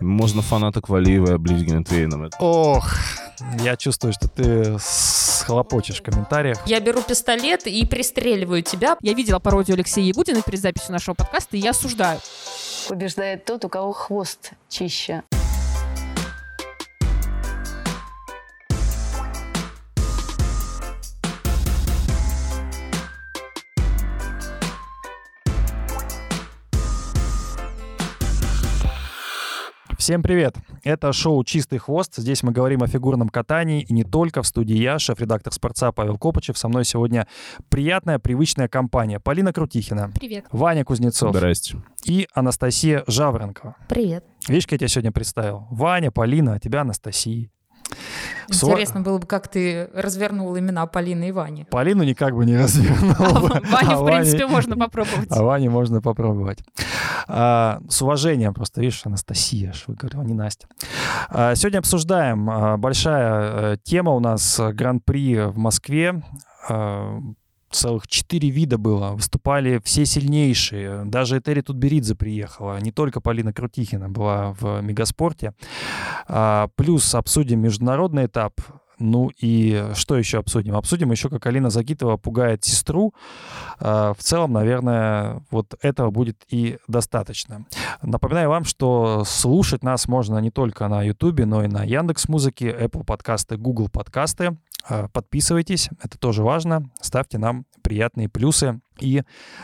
Можно фанаток Валиева облить Генетвейном. Ох, я чувствую, что ты схлопочешь в комментариях. Я беру пистолет и пристреливаю тебя. Я видела пародию Алексея Ягудина перед записью нашего подкаста, и я осуждаю. Побеждает тот, у кого хвост чище. Всем привет! Это шоу «Чистый хвост». Здесь мы говорим о фигурном катании и не только. В студии я, шеф-редактор «Спорца» Павел Копычев. Со мной сегодня приятная, привычная компания. Полина Крутихина. Привет. Ваня Кузнецов. Здрасте. И Анастасия Жаворонкова. Привет. Видишь, как я тебя сегодня представил? Ваня, Полина, а тебя Анастасия. Интересно было бы, как ты развернул имена Полины и Вани. Полину никак бы не развернул. А Ваню, в принципе, можно попробовать. А Ване можно попробовать. А, с уважением просто, видишь, Анастасия, что говорю, не Настя. А, сегодня обсуждаем а, большая э, тема у нас э, Гран-при в Москве целых четыре вида было. Выступали все сильнейшие. Даже Этери Тутберидзе приехала. Не только Полина Крутихина была в Мегаспорте. А, плюс обсудим международный этап. Ну и что еще обсудим? Обсудим еще, как Алина Загитова пугает сестру. А, в целом, наверное, вот этого будет и достаточно. Напоминаю вам, что слушать нас можно не только на YouTube, но и на Яндекс Музыке, Apple подкасты, Google подкасты. А, подписывайтесь, это тоже важно. Ставьте нам приятные плюсы и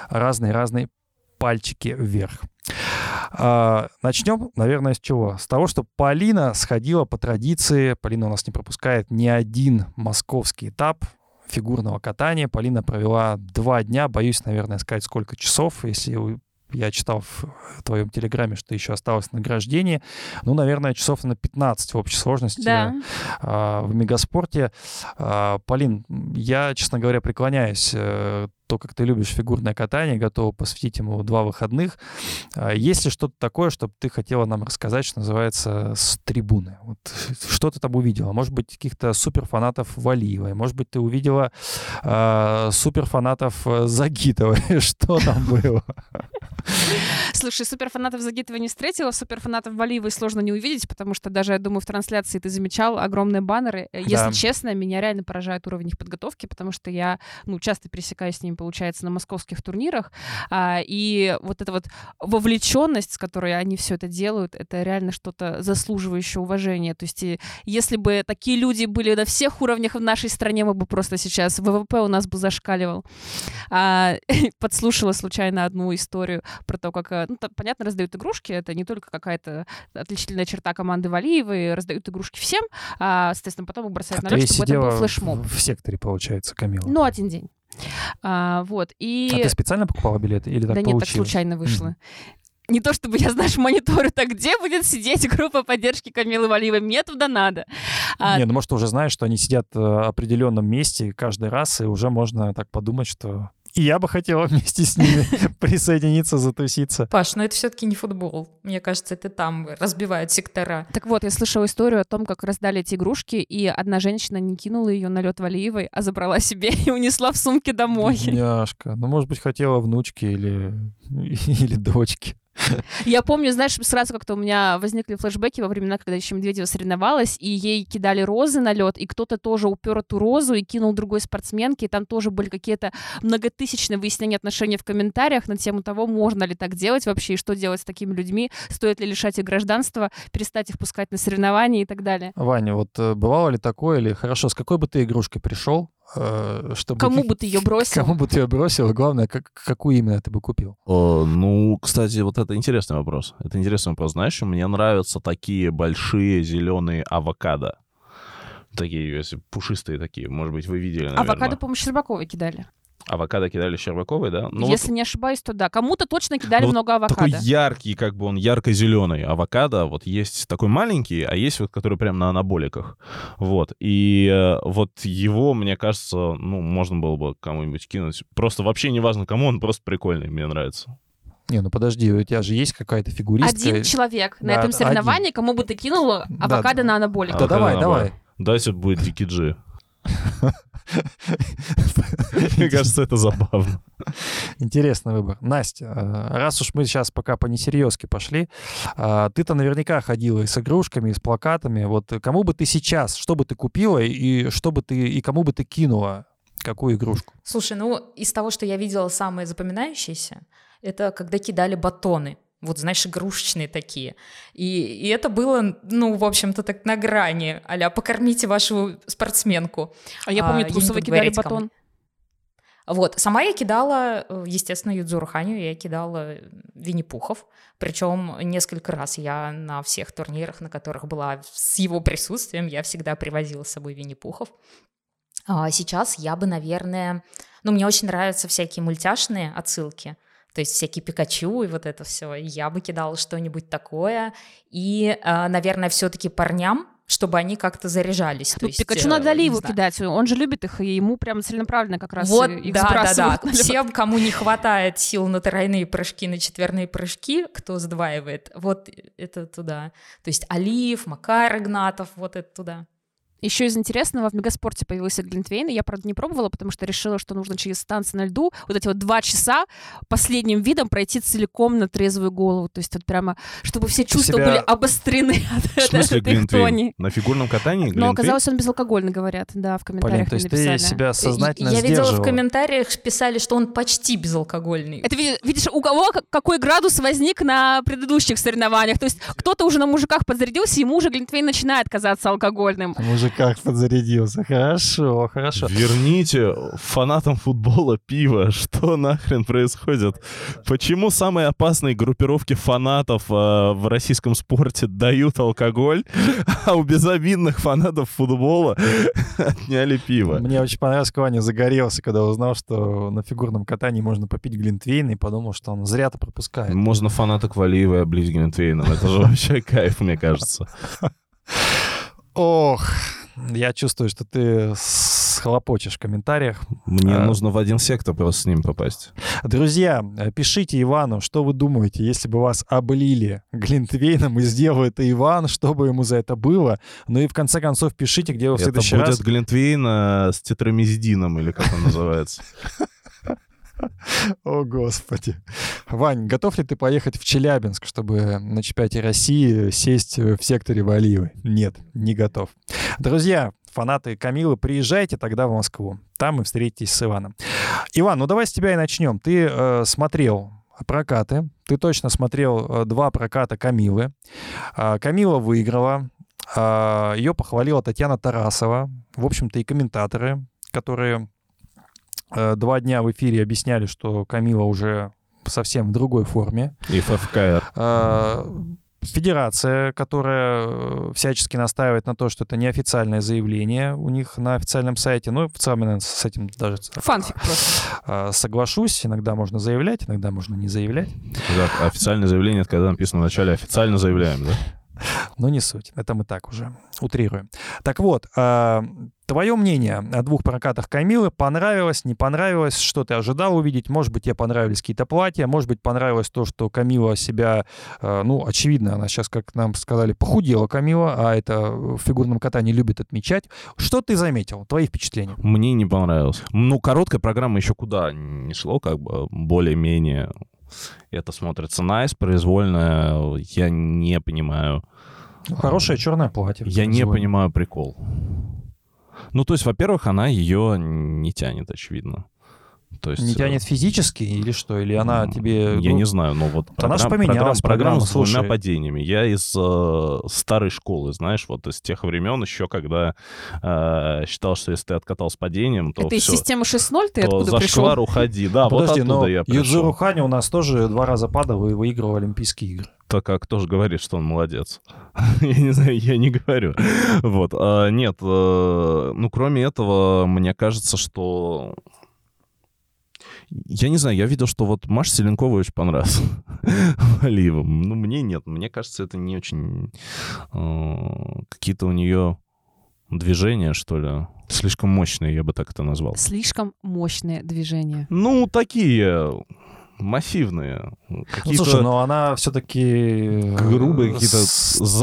разные-разные пальчики вверх. А, начнем, наверное, с чего? С того, что Полина сходила по традиции. Полина у нас не пропускает ни один московский этап фигурного катания. Полина провела два дня, боюсь, наверное, сказать, сколько часов, если я читал в твоем телеграме, что еще осталось награждение. Ну, наверное, часов на 15 в общей сложности да. э, в мегаспорте. Э, Полин, я, честно говоря, преклоняюсь э, то, как ты любишь фигурное катание, готова посвятить ему два выходных. А, есть ли что-то такое, чтобы ты хотела нам рассказать, что называется, с трибуны? Вот что ты там увидела? Может быть, каких-то суперфанатов Валиевой? Может быть, ты увидела э, суперфанатов э, Загитовой? Что там было? Слушай, суперфанатов Загитова не встретила, суперфанатов Валиевой сложно не увидеть, потому что даже, я думаю, в трансляции ты замечал огромные баннеры. Если да. честно, меня реально поражает уровень их подготовки, потому что я, ну, часто пересекаюсь с ними получается, на московских турнирах. А, и вот эта вот вовлеченность, с которой они все это делают, это реально что-то заслуживающее уважения. То есть если бы такие люди были на всех уровнях в нашей стране, мы бы просто сейчас ВВП у нас бы зашкаливал. А, подслушала случайно одну историю про то, как, э, ну, понятно, раздают игрушки, это не только какая-то отличительная черта команды Валиевой, раздают игрушки всем, а, соответственно, потом их бросают а на лед, чтобы это был флешмоб. в секторе, получается, Камила. Ну, один день. А, вот, и... А ты специально покупала билеты или так Да получилось? нет, так случайно вышло. Mm не то чтобы я, знаешь, мониторю, так где будет сидеть группа поддержки Камилы Валиевой? Мне туда надо. А... Не, ну может, ты уже знаешь, что они сидят э, в определенном месте каждый раз, и уже можно так подумать, что и я бы хотела вместе с ними присоединиться, затуситься. Паш, но это все-таки не футбол. Мне кажется, это там разбивают сектора. Так вот, я слышала историю о том, как раздали эти игрушки, и одна женщина не кинула ее на лед Валиевой, а забрала себе и унесла в сумке домой. Бедняжка. Ну, может быть, хотела внучки или, или дочки. Я помню, знаешь, сразу как-то у меня возникли флешбеки во времена, когда еще Медведева соревновалась, и ей кидали розы на лед, и кто-то тоже упер эту розу и кинул другой спортсменке, и там тоже были какие-то многотысячные выяснения отношений в комментариях на тему того, можно ли так делать вообще, и что делать с такими людьми, стоит ли лишать их гражданства, перестать их пускать на соревнования и так далее. Ваня, вот э, бывало ли такое, или хорошо, с какой бы ты игрушкой пришел, чтобы... Кому бы ты ее бросил? Кому бы ты ее бросил? Главное, как, какую именно ты бы купил? О, ну, кстати, вот это интересный вопрос. Это интересный вопрос. Знаешь, мне нравятся такие большие зеленые авокадо. Такие, если пушистые такие. Может быть, вы видели, наверное. Авокадо, по-моему, Щербаковой кидали. Авокадо кидали Щербаковой, да? Ну, Если вот... не ошибаюсь, то да. Кому-то точно кидали ну, много авокадо. Такой яркий, как бы он ярко-зеленый авокадо. Вот есть такой маленький, а есть вот который прям на анаболиках. Вот. И э, вот его, мне кажется, ну, можно было бы кому-нибудь кинуть. Просто вообще не важно кому, он просто прикольный, мне нравится. Не, ну подожди, у тебя же есть какая-то фигуристка. Один человек да, на этом соревновании, один. кому бы ты кинул авокадо да, на анаболик. Да, давай, давай. Дайте будет Дикий Джи. Мне кажется, это забавно. Интересный выбор. Настя, э, раз уж мы сейчас пока по несерьезке пошли, э, ты-то наверняка ходила и с игрушками, и с плакатами. Вот кому бы ты сейчас, что бы ты купила и что бы ты, и кому бы ты кинула какую игрушку? Слушай, ну из того, что я видела, самое запоминающееся, это когда кидали батоны вот, знаешь, игрушечные такие. И, и это было, ну, в общем-то, так на грани, а покормите вашу спортсменку. А я помню, а, трусово кидали батон. Вот, сама я кидала, естественно, Юдзуру Ханю, я кидала Винни-Пухов, причем несколько раз я на всех турнирах, на которых была с его присутствием, я всегда привозила с собой Винни-Пухов. А сейчас я бы, наверное, ну, мне очень нравятся всякие мультяшные отсылки, то есть всякие Пикачу и вот это все. Я бы кидала что-нибудь такое. И, а, наверное, все-таки парням чтобы они как-то заряжались. Ну, есть, Пикачу надо Оливу кидать, он же любит их, и ему прям целенаправленно как раз вот, их да, да, да. Всем, кому не хватает сил на тройные прыжки, на четверные прыжки, кто сдваивает, вот это туда. То есть Алиев, Макар Игнатов, вот это туда. Еще из интересного в Мегаспорте появился Глинтвейн, и я, правда, не пробовала, потому что решила, что нужно через станции на льду вот эти вот два часа последним видом пройти целиком на трезвую голову. То есть вот прямо, чтобы все чувства себя... были обострены от, в смысле, тони. На фигурном катании Глинтвейн? Но оказалось, он безалкогольный, говорят, да, в комментариях Полин, то есть написали. ты себя сознательно Я видела в комментариях, писали, что он почти безалкогольный. Это видишь, у кого какой градус возник на предыдущих соревнованиях. То есть кто-то уже на мужиках подзарядился, ему уже Глинтвейн начинает казаться алкогольным. Мужик как подзарядился. Хорошо, хорошо. Верните фанатам футбола пиво. Что нахрен происходит? Почему самые опасные группировки фанатов э, в российском спорте дают алкоголь, а у безобидных фанатов футбола отняли пиво? Мне очень понравилось, как Ваня загорелся, когда узнал, что на фигурном катании можно попить глинтвейн, и подумал, что он зря-то пропускает. Можно фанаток Валиева облить глинтвейном. Это же вообще кайф, мне кажется. Ох, я чувствую, что ты схлопочешь в комментариях. Мне а... нужно в один сектор просто с ним попасть. Друзья, пишите Ивану, что вы думаете, если бы вас облили Глинтвейном и сделал это Иван, что бы ему за это было. Ну и в конце концов пишите, где вы в следующий раз... Это будет Глинтвейн э, с тетрамизидином, или как он называется. О, Господи. Вань, готов ли ты поехать в Челябинск, чтобы на чемпионате России сесть в секторе Валиевы? Нет, не готов. Друзья, фанаты Камилы, приезжайте тогда в Москву. Там и встретитесь с Иваном. Иван, ну давай с тебя и начнем. Ты э, смотрел прокаты. Ты точно смотрел э, два проката Камилы. Э, Камила выиграла. Э, ее похвалила Татьяна Тарасова. В общем-то, и комментаторы, которые два дня в эфире объясняли, что Камила уже совсем в другой форме. И ФФКР. Э, федерация, которая э, всячески настаивает на то, что это неофициальное заявление у них на официальном сайте. Ну, в целом я с этим даже Фанфик просто. соглашусь. Иногда можно заявлять, иногда можно не заявлять. Да, официальное заявление — это когда написано в начале «официально заявляем», да? Но не суть. Это мы так уже утрируем. Так вот, э, твое мнение о двух прокатах Камилы понравилось, не понравилось, что ты ожидал увидеть? Может быть, тебе понравились какие-то платья, может быть, понравилось то, что Камила себя, э, ну, очевидно, она сейчас, как нам сказали, похудела Камила, а это в фигурном катании любит отмечать. Что ты заметил? Твои впечатления? Мне не понравилось. Ну, короткая программа еще куда не шло, как бы более-менее это смотрится nice, произвольно, я не понимаю. Хорошее черное платье. Я не понимаю прикол. Ну, то есть, во-первых, она ее не тянет, очевидно. То есть, не тянет э, физически или что? Или она тебе... Я ну, не знаю, но вот... Программ, она же поменялась, программа, программа с двумя падениями. Я из э, старой школы, знаешь, вот из тех времен еще, когда э, считал, что если ты откатал с падением, то Это все, из системы 6.0 ты откуда за пришел? шквар уходи. Да, Подожди, вот оттуда я пришел. Юджиру Хани у нас тоже два раза падал и выигрывал Олимпийские игры так как тоже говорит, что он молодец. я не знаю, я не говорю. вот. А, нет, а, ну, кроме этого, мне кажется, что я не знаю, я видел, что вот Маша Селенкова очень понравилась Алиевым. Ну, мне нет. Мне кажется, это не очень... Э, какие-то у нее движения, что ли, слишком мощные, я бы так это назвал. Слишком мощные движения. Ну, такие массивные. Ну, слушай, но она все-таки... Грубые какие-то...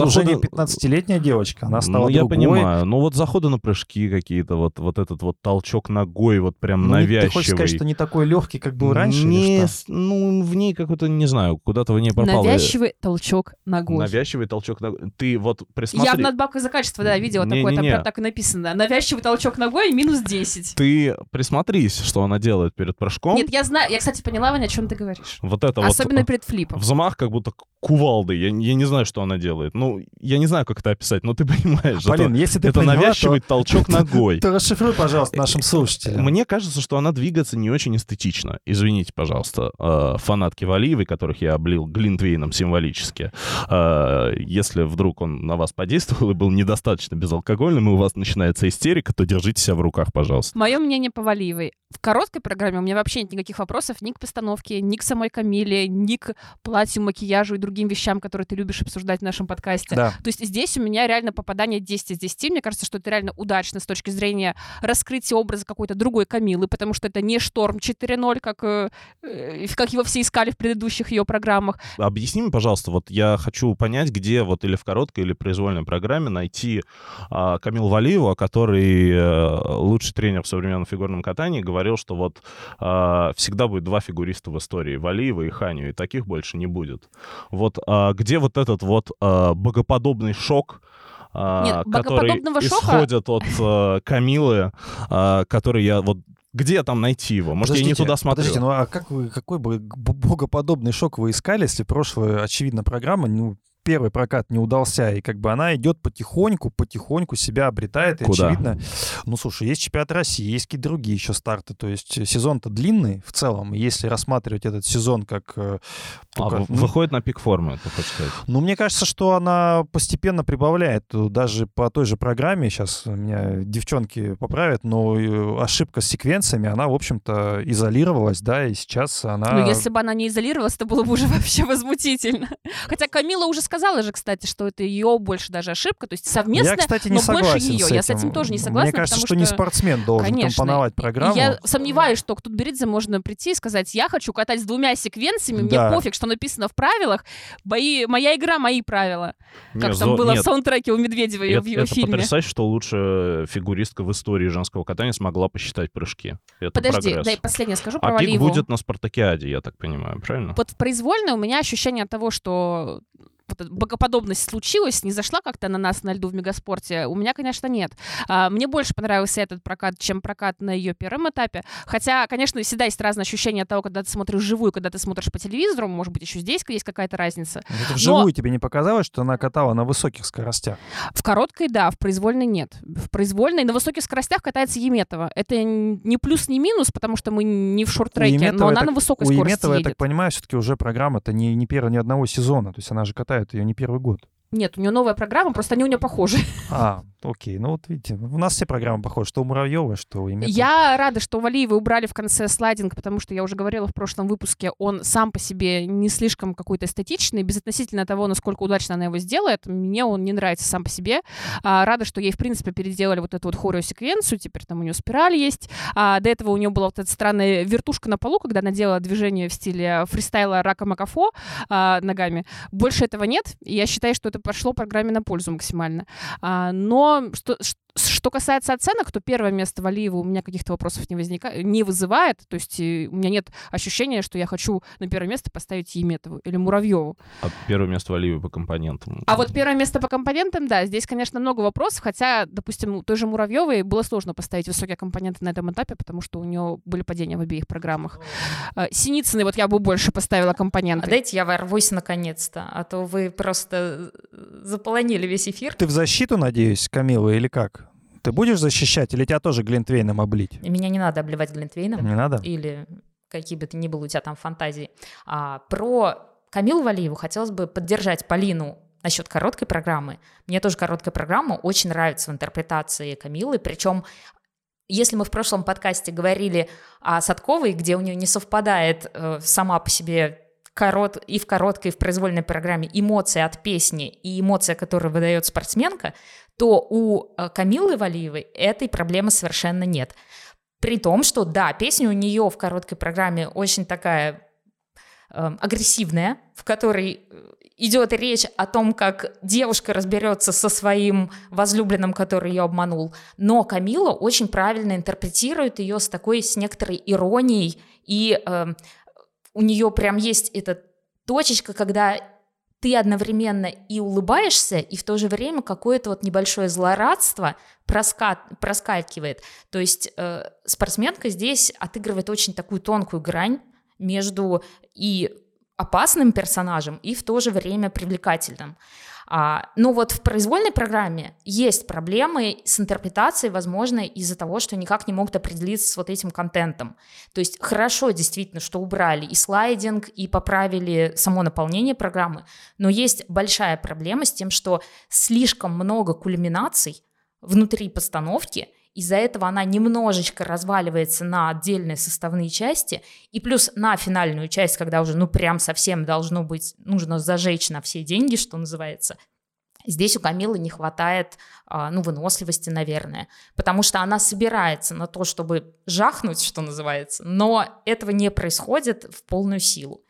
Уже не 15-летняя девочка, она стала Ну, я другой. понимаю. Ну, вот заходы на прыжки какие-то, вот, вот этот вот толчок ногой, вот прям Ну, не- навязчивый. Ты хочешь сказать, что не такой легкий, как был раньше? Не, или что? с- ну, в ней какой-то, не знаю, куда-то в ней пропал. Навязчивый толчок ногой. Навязчивый толчок ногой. Ты вот Я в присмотри... надбавках за качество, да, видела такое, там Не-не-не. прям так и написано. Навязчивый толчок ногой минус 10. Ты присмотрись, что она делает перед прыжком. Нет, я знаю, я, кстати, поняла, Ваня, о чем ты говоришь. Вот это вот Особенно перед флипом. взмах как будто кувалды. Я, я не знаю, что она делает. Ну, я не знаю, как это описать, но ты понимаешь. Полин, это, если ты это поняла, навязчивый то- толчок ногой. Ты расшифруй, пожалуйста, нашим слушателям. Мне кажется, что она двигается не очень эстетично. Извините, пожалуйста, э, фанатки Валиевой, которых я облил глинтвейном символически. Э, Если вдруг он на вас подействовал и был недостаточно безалкогольным, и у вас начинается истерика, то держите себя в руках, пожалуйста. Мое мнение по Валиевой. В короткой программе у меня вообще нет никаких вопросов ни к постановке, ни к самой Камиле, ни к платью, макияжу и другим вещам, которые ты любишь обсуждать в нашем подкасте. Да. То есть здесь у меня реально попадание 10 из 10. Мне кажется, что это реально удачно с точки зрения раскрытия образа какой-то другой Камилы, потому что это не Шторм 4.0, как, э, э, как его все искали в предыдущих ее программах. Объясни мне, пожалуйста, вот я хочу понять, где вот или в короткой, или произвольной программе найти а, Камил Валиева, который э, лучший тренер в современном фигурном катании, говорил, что вот а, всегда будет два фигуриста в истории, Валиева и Ханю, и таких больше не будет. Вот а, где вот этот вот а, богоподобный шок, а, Нет, который богоподобного шока- исходит от э, Камилы, а, который я вот где там найти его? Может, я не Подождите, туда смотрю? Подождите, ну а как вы, какой бы богоподобный шок вы искали, если прошлая, очевидно, программа, ну, первый прокат не удался, и как бы она идет потихоньку, потихоньку себя обретает, и Куда? очевидно, ну, слушай, есть чемпионат России, есть какие-то другие еще старты, то есть сезон-то длинный в целом, если рассматривать этот сезон как... э, А, только, ну, выходит на пик формы, ты хочешь сказать? Ну, мне кажется, что она постепенно прибавляет. э, Даже по той же программе, сейчас меня девчонки поправят, но э, ошибка с секвенциями, она, в общем-то, изолировалась, да, и сейчас она... Ну, если бы она не изолировалась, то было бы уже вообще возмутительно. Хотя Камила уже сказала же, кстати, что это ее больше даже ошибка, то есть совместная, Я, кстати, не но больше ее. с Я с этим. этим тоже не согласна, Мне кажется, потому что, не что- спортсмен должен Конечно. компоновать И программу. Я сомневаюсь, что к Тутберидзе можно прийти и сказать, я хочу катать с двумя секвенциями, Да. мне пофиг, что написано в правилах, бои, моя игра, мои правила. Как Не, там зо- было нет, в саундтреке у Медведева это, в его это фильме. потрясающе, что лучшая фигуристка в истории женского катания смогла посчитать прыжки. Это Подожди, прогресс. дай последнее скажу про а пик Валиеву. будет на Спартакиаде, я так понимаю, правильно? Вот в произвольной у меня ощущение того, что богоподобность случилась, не зашла как-то на нас на льду в Мегаспорте, у меня, конечно, нет. А, Мне больше понравился этот прокат, чем прокат на ее первом этапе. Хотя, конечно, всегда есть разные ощущения от того, когда ты смотришь вживую, когда ты смотришь по телевизору, может быть, еще здесь есть какая-то разница. Это вживую тебе не показалось, что она катала на высоких скоростях? В короткой, да, в произвольной нет. В произвольной на высоких скоростях катается Еметова. Это не плюс, не минус, потому что мы не в шорт-треке, но она так- на высокой У скорости Еметовой, я едет. так понимаю, все-таки уже программа-то не, не первого ни одного сезона. То есть она же катает ее не первый год. Нет, у нее новая программа, просто они у нее похожи. А, окей. Ну вот видите, у нас все программы похожи. Что у Муравьева, что у Еметовой. Я рада, что Валиева убрали в конце слайдинг, потому что я уже говорила в прошлом выпуске, он сам по себе не слишком какой-то эстетичный, безотносительно того, насколько удачно она его сделает. Мне он не нравится сам по себе. А, рада, что ей, в принципе, переделали вот эту вот хореосеквенцию, теперь там у нее спираль есть. А, до этого у нее была вот эта странная вертушка на полу, когда она делала движение в стиле фристайла Рака Макафо а, ногами. Больше этого нет, я считаю, что это пошло программе на пользу максимально. А, но что, ш- что касается оценок, то первое место Валиева у меня каких-то вопросов не, возника... не вызывает. То есть э, у меня нет ощущения, что я хочу на первое место поставить Еметову или Муравьеву. А первое место Валиевой по компонентам. А вот первое место по компонентам, да, здесь, конечно, много вопросов, хотя, допустим, у той же Муравьевой было сложно поставить высокие компоненты на этом этапе, потому что у нее были падения в обеих программах. А, Синицыной вот я бы больше поставила А компоненты. дайте я ворвусь наконец-то, а то вы просто заполонили весь эфир. Ты в защиту, надеюсь, Камила, или как? Ты будешь защищать, или тебя тоже Глинтвейном облить? Меня не надо обливать глинтвейном. Не надо? или какие бы то ни было у тебя там фантазии. А, про Камилу Валиеву хотелось бы поддержать Полину насчет короткой программы. Мне тоже короткая программа очень нравится в интерпретации Камилы, причем если мы в прошлом подкасте говорили о Садковой, где у нее не совпадает э, сама по себе корот, и в короткой, и в произвольной программе эмоция от песни и эмоция, которую выдает спортсменка, то у э, Камилы Валиевой этой проблемы совершенно нет. При том, что да, песня у нее в короткой программе очень такая э, агрессивная, в которой э, идет речь о том, как девушка разберется со своим возлюбленным, который ее обманул. Но Камила очень правильно интерпретирует ее с такой, с некоторой иронией, и э, у нее прям есть эта точечка, когда ты одновременно и улыбаешься, и в то же время какое-то вот небольшое злорадство проскат, проскакивает. То есть э, спортсменка здесь отыгрывает очень такую тонкую грань между и опасным персонажем, и в то же время привлекательным. А, ну вот в произвольной программе есть проблемы с интерпретацией, возможно, из-за того, что никак не могут определиться с вот этим контентом. То есть хорошо действительно, что убрали и слайдинг, и поправили само наполнение программы, но есть большая проблема с тем, что слишком много кульминаций внутри постановки — из-за этого она немножечко разваливается на отдельные составные части, и плюс на финальную часть, когда уже, ну, прям совсем должно быть, нужно зажечь на все деньги, что называется, Здесь у Камилы не хватает, а, ну, выносливости, наверное, потому что она собирается на то, чтобы жахнуть, что называется, но этого не происходит в полную силу.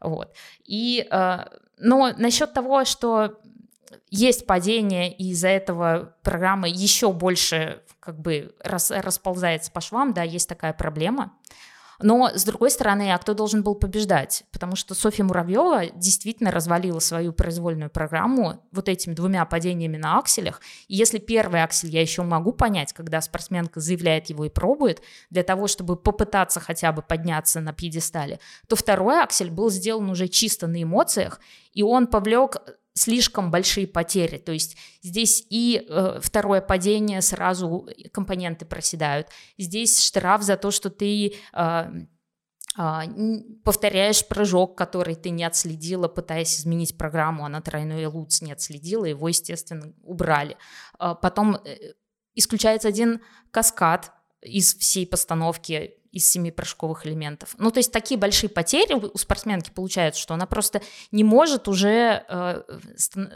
Вот. И, а, но насчет того, что есть падение, и из-за этого программа еще больше как бы рас, расползается по швам, да, есть такая проблема. Но, с другой стороны, а кто должен был побеждать? Потому что Софья Муравьева действительно развалила свою произвольную программу вот этими двумя падениями на акселях. И если первый аксель я еще могу понять, когда спортсменка заявляет его и пробует, для того, чтобы попытаться хотя бы подняться на пьедестале, то второй аксель был сделан уже чисто на эмоциях, и он повлек слишком большие потери. То есть здесь и э, второе падение сразу компоненты проседают. Здесь штраф за то, что ты э, э, повторяешь прыжок, который ты не отследила, пытаясь изменить программу, она тройной луц не отследила, его, естественно, убрали. Э, потом исключается один каскад из всей постановки из семи прыжковых элементов. Ну, то есть такие большие потери у спортсменки получаются, что она просто не может уже э,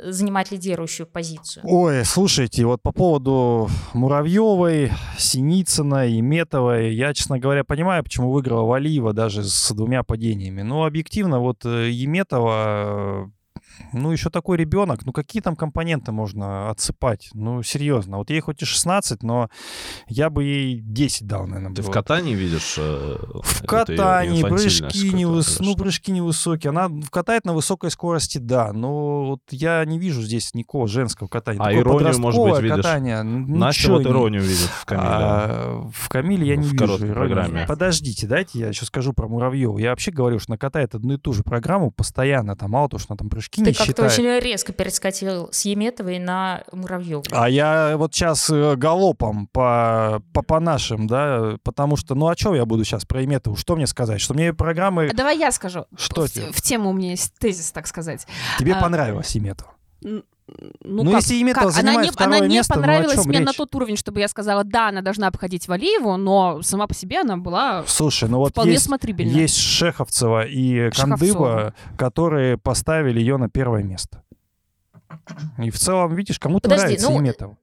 занимать лидирующую позицию. Ой, слушайте, вот по поводу Муравьевой, Синицына и Метовой, я, честно говоря, понимаю, почему выиграла Валиева даже с двумя падениями. Но объективно вот э, Еметова ну, еще такой ребенок, ну, какие там компоненты можно отсыпать? Ну, серьезно, вот ей хоть и 16, но я бы ей 10 дал, наверное. Ты было. в катании видишь? Э, в катании, прыжки, невыс... ну, прыжки невысокие. Она катает на высокой скорости, да, но вот я не вижу здесь никакого женского катания. А иронию, может быть, видишь? Катание, Настя вот иронию не... видит в Камиле. А, в Камиле я не в вижу программе. Подождите, дайте я еще скажу про Муравьеву. Я вообще говорю, что она катает одну и ту же программу постоянно, там мало того, что она там прыжки ты как-то очень резко перескочил с Еметовой на Муравьеву. А я вот сейчас э, галопом по, по, по нашим, да, потому что, ну, о чем я буду сейчас про Еметову? Что мне сказать? Что мне программы... А давай я скажу. Что в, тебе? в тему у меня есть тезис, так сказать. Тебе а, понравилась Еметова? Ну, ну как, если Иметова занимает она не, второе она не место, понравилась ну, мне речь? на тот уровень, чтобы я сказала, да, она должна обходить Валиеву, но сама по себе она была Слушай, ну вот вполне есть, смотрибельна. Есть Шеховцева и Кандыба, которые поставили ее на первое место. И в целом, видишь, кому-то нравится ну, Иметова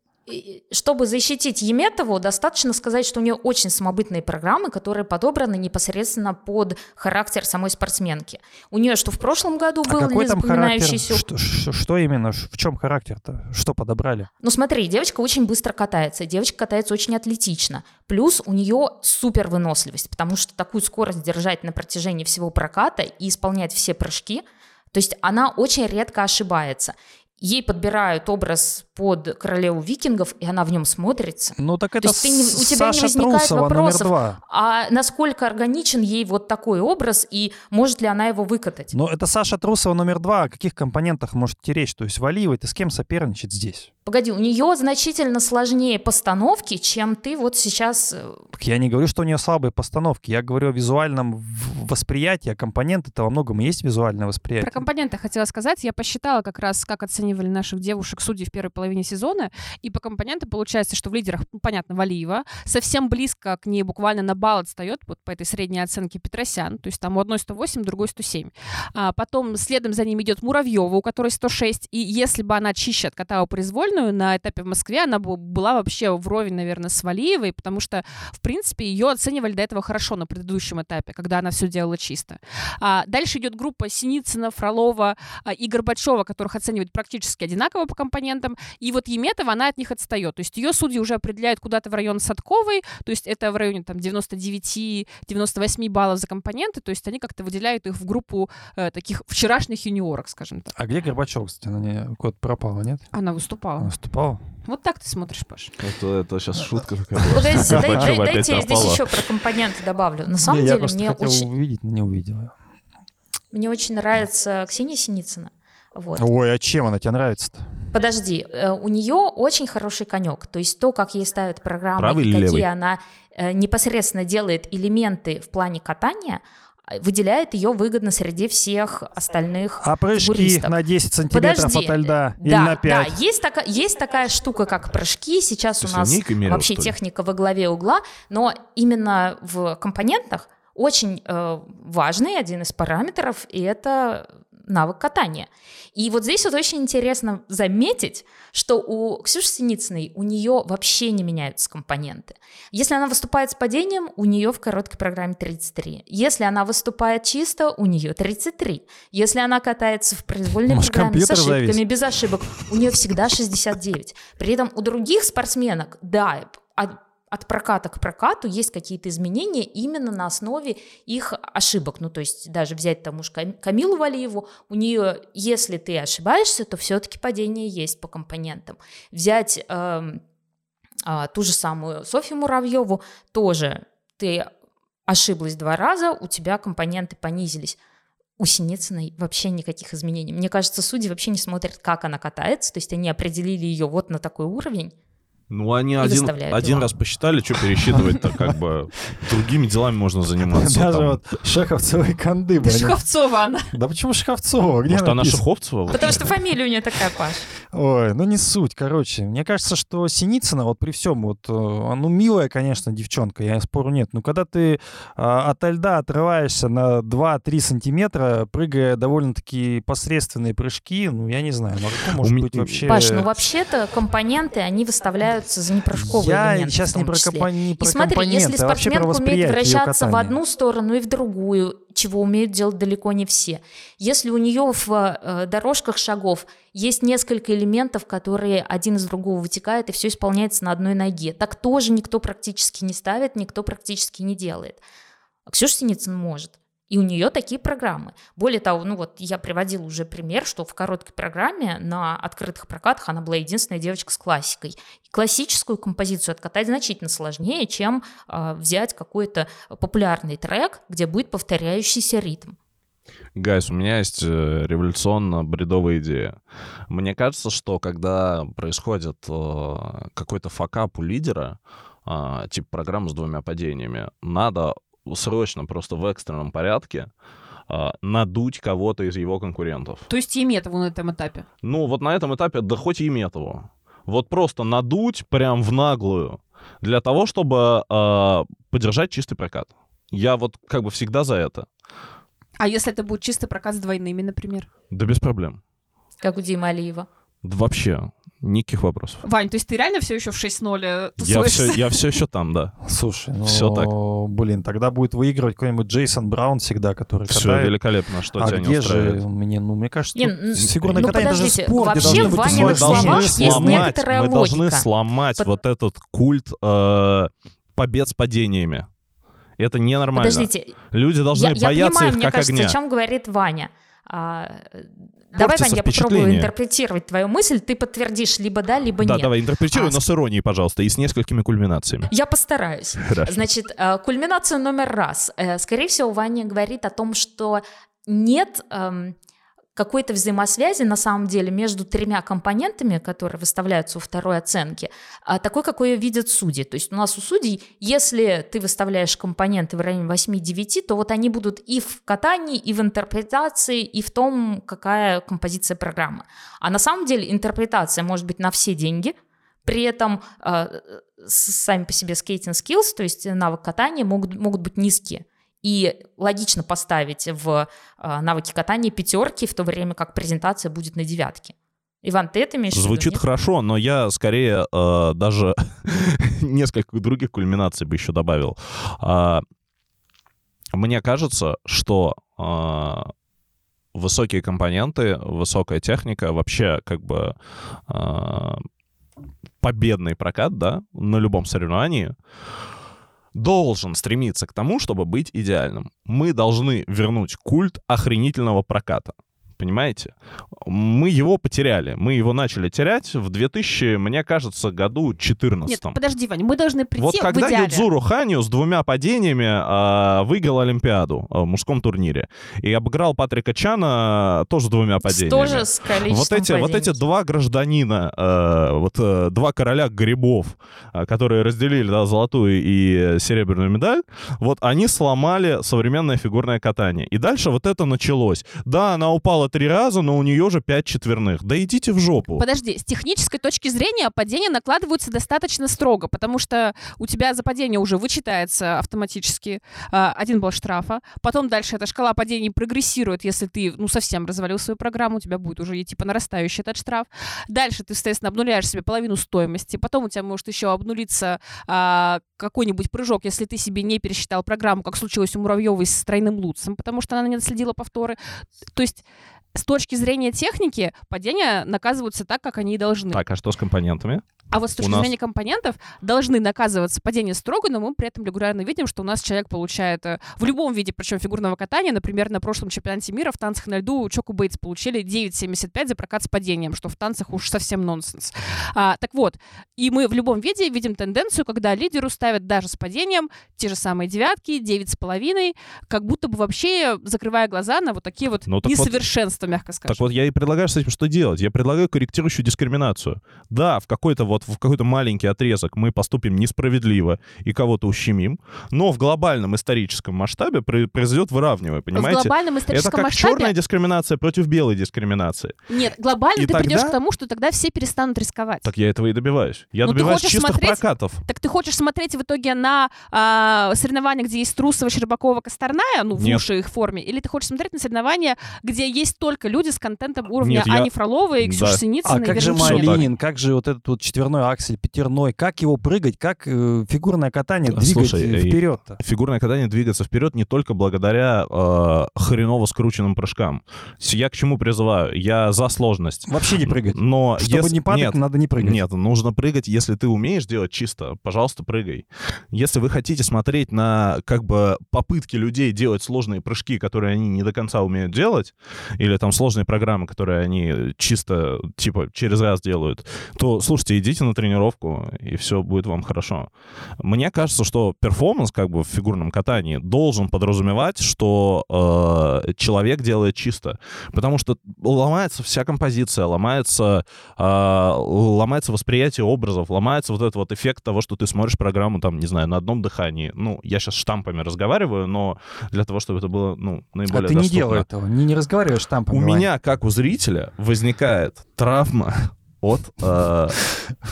чтобы защитить Еметову, достаточно сказать, что у нее очень самобытные программы, которые подобраны непосредственно под характер самой спортсменки. У нее что в прошлом году а был какой там характер? Что, что, что именно? В чем характер-то? Что подобрали? Ну смотри, девочка очень быстро катается, девочка катается очень атлетично. Плюс у нее супер выносливость, потому что такую скорость держать на протяжении всего проката и исполнять все прыжки, то есть она очень редко ошибается ей подбирают образ под королеву викингов, и она в нем смотрится. Ну так это То есть ты не, у тебя Саша не возникает Трусова, вопросов, а насколько органичен ей вот такой образ, и может ли она его выкатать? Ну это Саша Трусова номер два. О каких компонентах может идти речь? То есть Валиевой ты с кем соперничать здесь? Погоди, у нее значительно сложнее постановки, чем ты вот сейчас... Э, я не говорю, что у нее слабые постановки. Я говорю о визуальном восприятии, а компоненты это во многом и есть визуальное восприятие. Про компоненты хотела сказать. Я посчитала как раз, как оценивали наших девушек судей в первой половине сезона, и по компонентам получается, что в лидерах, ну, понятно, Валиева, совсем близко к ней буквально на балл отстает вот по этой средней оценке Петросян, то есть там у одной 108, другой 107. А потом следом за ним идет Муравьева, у которой 106, и если бы она чище откатала произвольно, достойную на этапе в Москве. Она была вообще вровень, наверное, с Валиевой, потому что, в принципе, ее оценивали до этого хорошо на предыдущем этапе, когда она все делала чисто. А дальше идет группа Синицына, Фролова а, и Горбачева, которых оценивают практически одинаково по компонентам. И вот Еметова, она от них отстает. То есть ее судьи уже определяют куда-то в район Садковой, то есть это в районе там 99-98 баллов за компоненты, то есть они как-то выделяют их в группу э, таких вчерашних юниорок, скажем так. А где Горбачев, кстати, она не куда-то пропала, нет? Она выступала. Она выступала? Вот так ты смотришь, Паш. Это, это сейчас шутка такая. Подождите, дайте я здесь еще про компоненты добавлю. На самом деле, мне очень... увидеть, но не увидела. Мне очень нравится Ксения Синицына. Вот. Ой, а чем она тебе нравится-то? Подожди, э, у нее очень хороший конек. То есть то, как ей ставят программы, Правый какие левый? она э, непосредственно делает элементы в плане катания, выделяет ее выгодно среди всех остальных А прыжки фигуристов. на 10 сантиметров Подожди, от льда или да, на 5? Да, есть, такая, есть такая штука, как прыжки. Сейчас Ты у нас мерил, вообще техника во главе угла, но именно в компонентах очень э, важный один из параметров, и это навык катания. И вот здесь вот очень интересно заметить, что у Ксюши Синицыной у нее вообще не меняются компоненты. Если она выступает с падением, у нее в короткой программе 33. Если она выступает чисто, у нее 33. Если она катается в произвольной Может, программе с ошибками, завис? без ошибок, у нее всегда 69. При этом у других спортсменок, да, от, проката к прокату есть какие-то изменения именно на основе их ошибок. Ну, то есть даже взять тому же Кам- Камилу Валиеву, у нее, если ты ошибаешься, то все-таки падение есть по компонентам. Взять эм, а, ту же самую Софью Муравьеву, тоже ты ошиблась два раза, у тебя компоненты понизились. У Синицыной вообще никаких изменений. Мне кажется, судьи вообще не смотрят, как она катается, то есть они определили ее вот на такой уровень. Ну, они один, выставляют один раз посчитали, что пересчитывать-то, как бы другими делами можно заниматься. Даже там. вот Шеховцева и Канды. Да. Шеховцова она. Да почему Шеховцова? Где Может, она? Шеховцева? Потому что фамилия у нее такая, Паш. Ой, ну не суть, короче. Мне кажется, что Синицына, вот при всем, вот, э, ну, милая, конечно, девчонка, я спору нет. Но когда ты а, от льда отрываешься на 2-3 сантиметра, прыгая довольно-таки посредственные прыжки, ну, я не знаю, ну, а какой может ме- быть вообще... Паш, ну вообще-то компоненты, они выставляются за непрыжковые Я элементы сейчас не про, компо- не про И смотри, если а спортсменка умеет восприятие её вращаться в одну сторону и в другую, чего умеют делать далеко не все. Если у нее в э, дорожках шагов есть несколько элементов, которые один из другого вытекают, и все исполняется на одной ноге, так тоже никто практически не ставит, никто практически не делает. А Ксюша Синицын может. И у нее такие программы. Более того, ну вот я приводила уже пример, что в короткой программе на открытых прокатах она была единственная девочка с классикой. И классическую композицию откатать значительно сложнее, чем а, взять какой-то популярный трек, где будет повторяющийся ритм. Guys, у меня есть э, революционно-бредовая идея. Мне кажется, что когда происходит э, какой-то fuck-up у лидера, э, типа программы с двумя падениями, надо срочно, просто в экстренном порядке э, надуть кого-то из его конкурентов. То есть Еметову на этом этапе. Ну, вот на этом этапе, да хоть и Метову. Вот просто надуть прям в наглую для того, чтобы э, поддержать чистый прокат. Я вот как бы всегда за это. А если это будет чистый прокат с двойными, например? Да без проблем. Как у Димы Алиева. Да вообще, никаких вопросов. Вань, то есть ты реально все еще в 6-0 Я тусуешься? все, я все еще там, да. Слушай, ну, Всё так. блин, тогда будет выигрывать какой-нибудь Джейсон Браун всегда, который Все катает. великолепно, что а тебя не где устраивает. же мне, ну, мне кажется, Не, тут н- фигурное ну, катание даже подождите, спорт, вообще должны в. Ваниных мы должны словах есть сломать, некоторая мы должны логика. сломать Под- вот этот культ э, побед с падениями. Это ненормально. Подождите, Люди должны я, я бояться понимаю, их мне как кажется, огня. о чем говорит Ваня. А, давай, Ваня, я попробую интерпретировать твою мысль. Ты подтвердишь либо да, либо Да, нет. давай, интерпретируй, А, но с иронией, пожалуйста, и с несколькими кульминациями. Я постараюсь. Хорошо. Значит, э, кульминация номер раз. Э, Скорее всего, Ваня говорит о том, что нет эм, какой-то взаимосвязи на самом деле между тремя компонентами, которые выставляются у второй оценки, а такой, какой ее видят судьи. То есть у нас у судей, если ты выставляешь компоненты в районе 8-9, то вот они будут и в катании, и в интерпретации, и в том, какая композиция программы. А на самом деле интерпретация может быть на все деньги, при этом с- сами по себе skating skills, то есть навык катания, могут, могут быть низкие. И логично поставить в э, навыки катания пятерки, в то время как презентация будет на девятке. Иван, ты это имеешь Звучит в виду, хорошо, но я скорее э, даже несколько других кульминаций бы еще добавил. А, мне кажется, что а, высокие компоненты, высокая техника, вообще как бы а, победный прокат, да, на любом соревновании, должен стремиться к тому, чтобы быть идеальным. Мы должны вернуть культ охренительного проката. Понимаете? Мы его потеряли. Мы его начали терять в 2000, мне кажется, году 14 Нет, подожди, Вань, мы должны прийти Вот когда в идеале. Юдзуру Ханю с двумя падениями а, выиграл Олимпиаду а, в мужском турнире и обыграл Патрика Чана тоже двумя падениями. Тоже с количеством Вот эти, вот эти падений. два гражданина, э, вот э, два короля грибов, э, которые разделили да, золотую и серебряную медаль, вот они сломали современное фигурное катание. И дальше вот это началось. Да, она упала три раза, но у нее же пять четверных. Да идите в жопу. Подожди, с технической точки зрения падения накладываются достаточно строго, потому что у тебя за падение уже вычитается автоматически а, один балл штрафа, потом дальше эта шкала падений прогрессирует, если ты, ну, совсем развалил свою программу, у тебя будет уже идти по нарастающей этот штраф. Дальше ты, соответственно, обнуляешь себе половину стоимости, потом у тебя может еще обнулиться а, какой-нибудь прыжок, если ты себе не пересчитал программу, как случилось у Муравьевой с тройным луцем, потому что она не наследила повторы. То есть с точки зрения техники падения наказываются так, как они и должны. Так, а что с компонентами? А вот с точки нас- зрения компонентов должны наказываться падение строго, но мы при этом регулярно видим, что у нас человек получает э, в любом виде, причем фигурного катания, например, на прошлом чемпионате мира в танцах на льду Чоку Бейтс получили 9,75 за прокат с падением, что в танцах уж совсем нонсенс. А, так вот, и мы в любом виде видим тенденцию, когда лидеру ставят даже с падением те же самые девятки, 9,5, как будто бы вообще закрывая глаза на вот такие вот Ну, так вот- несовершенства, мягко скажем. Так вот, я и предлагаю с этим что делать? Я предлагаю корректирующую дискриминацию. Да, в какой-то вот в какой-то маленький отрезок мы поступим несправедливо и кого-то ущемим, но в глобальном историческом масштабе про- произойдет выравнивание, в понимаете? глобальном Это историческом как масштабе черная дискриминация против белой дискриминации. Нет, глобально И ты придешь тогда- к тому, что тогда все перестанут рисковать. Так, Так я этого и добиваюсь. Я Ну, ты добиваюсь чистых смотреть- прокатов. ты хочешь смотреть в итоге на а, соревнования, где есть Трусова, Щербакова, Косторная, ну, в Нет. лучшей их форме, или ты хочешь смотреть на соревнования, где есть только люди с контентом уровня Нет, я- Ани Фроловой, Да. Ксюши Синицыной, А как же так. Малинин, как же вот этот вот четверной аксель, пятерной, как его прыгать, как э, фигурное катание двигать Слушай, э, э, вперед-то? Фигурное катание двигаться вперед не только благодаря э, хреново скрученным прыжкам. Я к чему призываю? Я за сложность. Вообще не прыгать. Но Чтобы если- не падать, Нет, надо не прыгать. Нет, нужно прыгать, если ты умеешь делать чисто, пожалуйста, прыгай. Если вы хотите смотреть на как бы попытки людей делать сложные прыжки, которые они не до конца умеют делать, или там сложные программы, которые они чисто типа через раз делают, то слушайте, идите на тренировку, и все будет вам хорошо. Мне кажется, что перформанс как бы в фигурном катании должен подразумевать, что э, человек делает чисто, потому что ломается вся композиция, ломается э, ломается восприятие образов, ломается вот этот вот эффект того, что ты смотришь программу, там, не знаю, на одном дыхании. Ну, я сейчас штампами разговариваю, но для того, чтобы это было, ну, А наиболее ты не доступно. делай этого, не, не разговариваешь там. У меня, как у зрителя, возникает травма от э,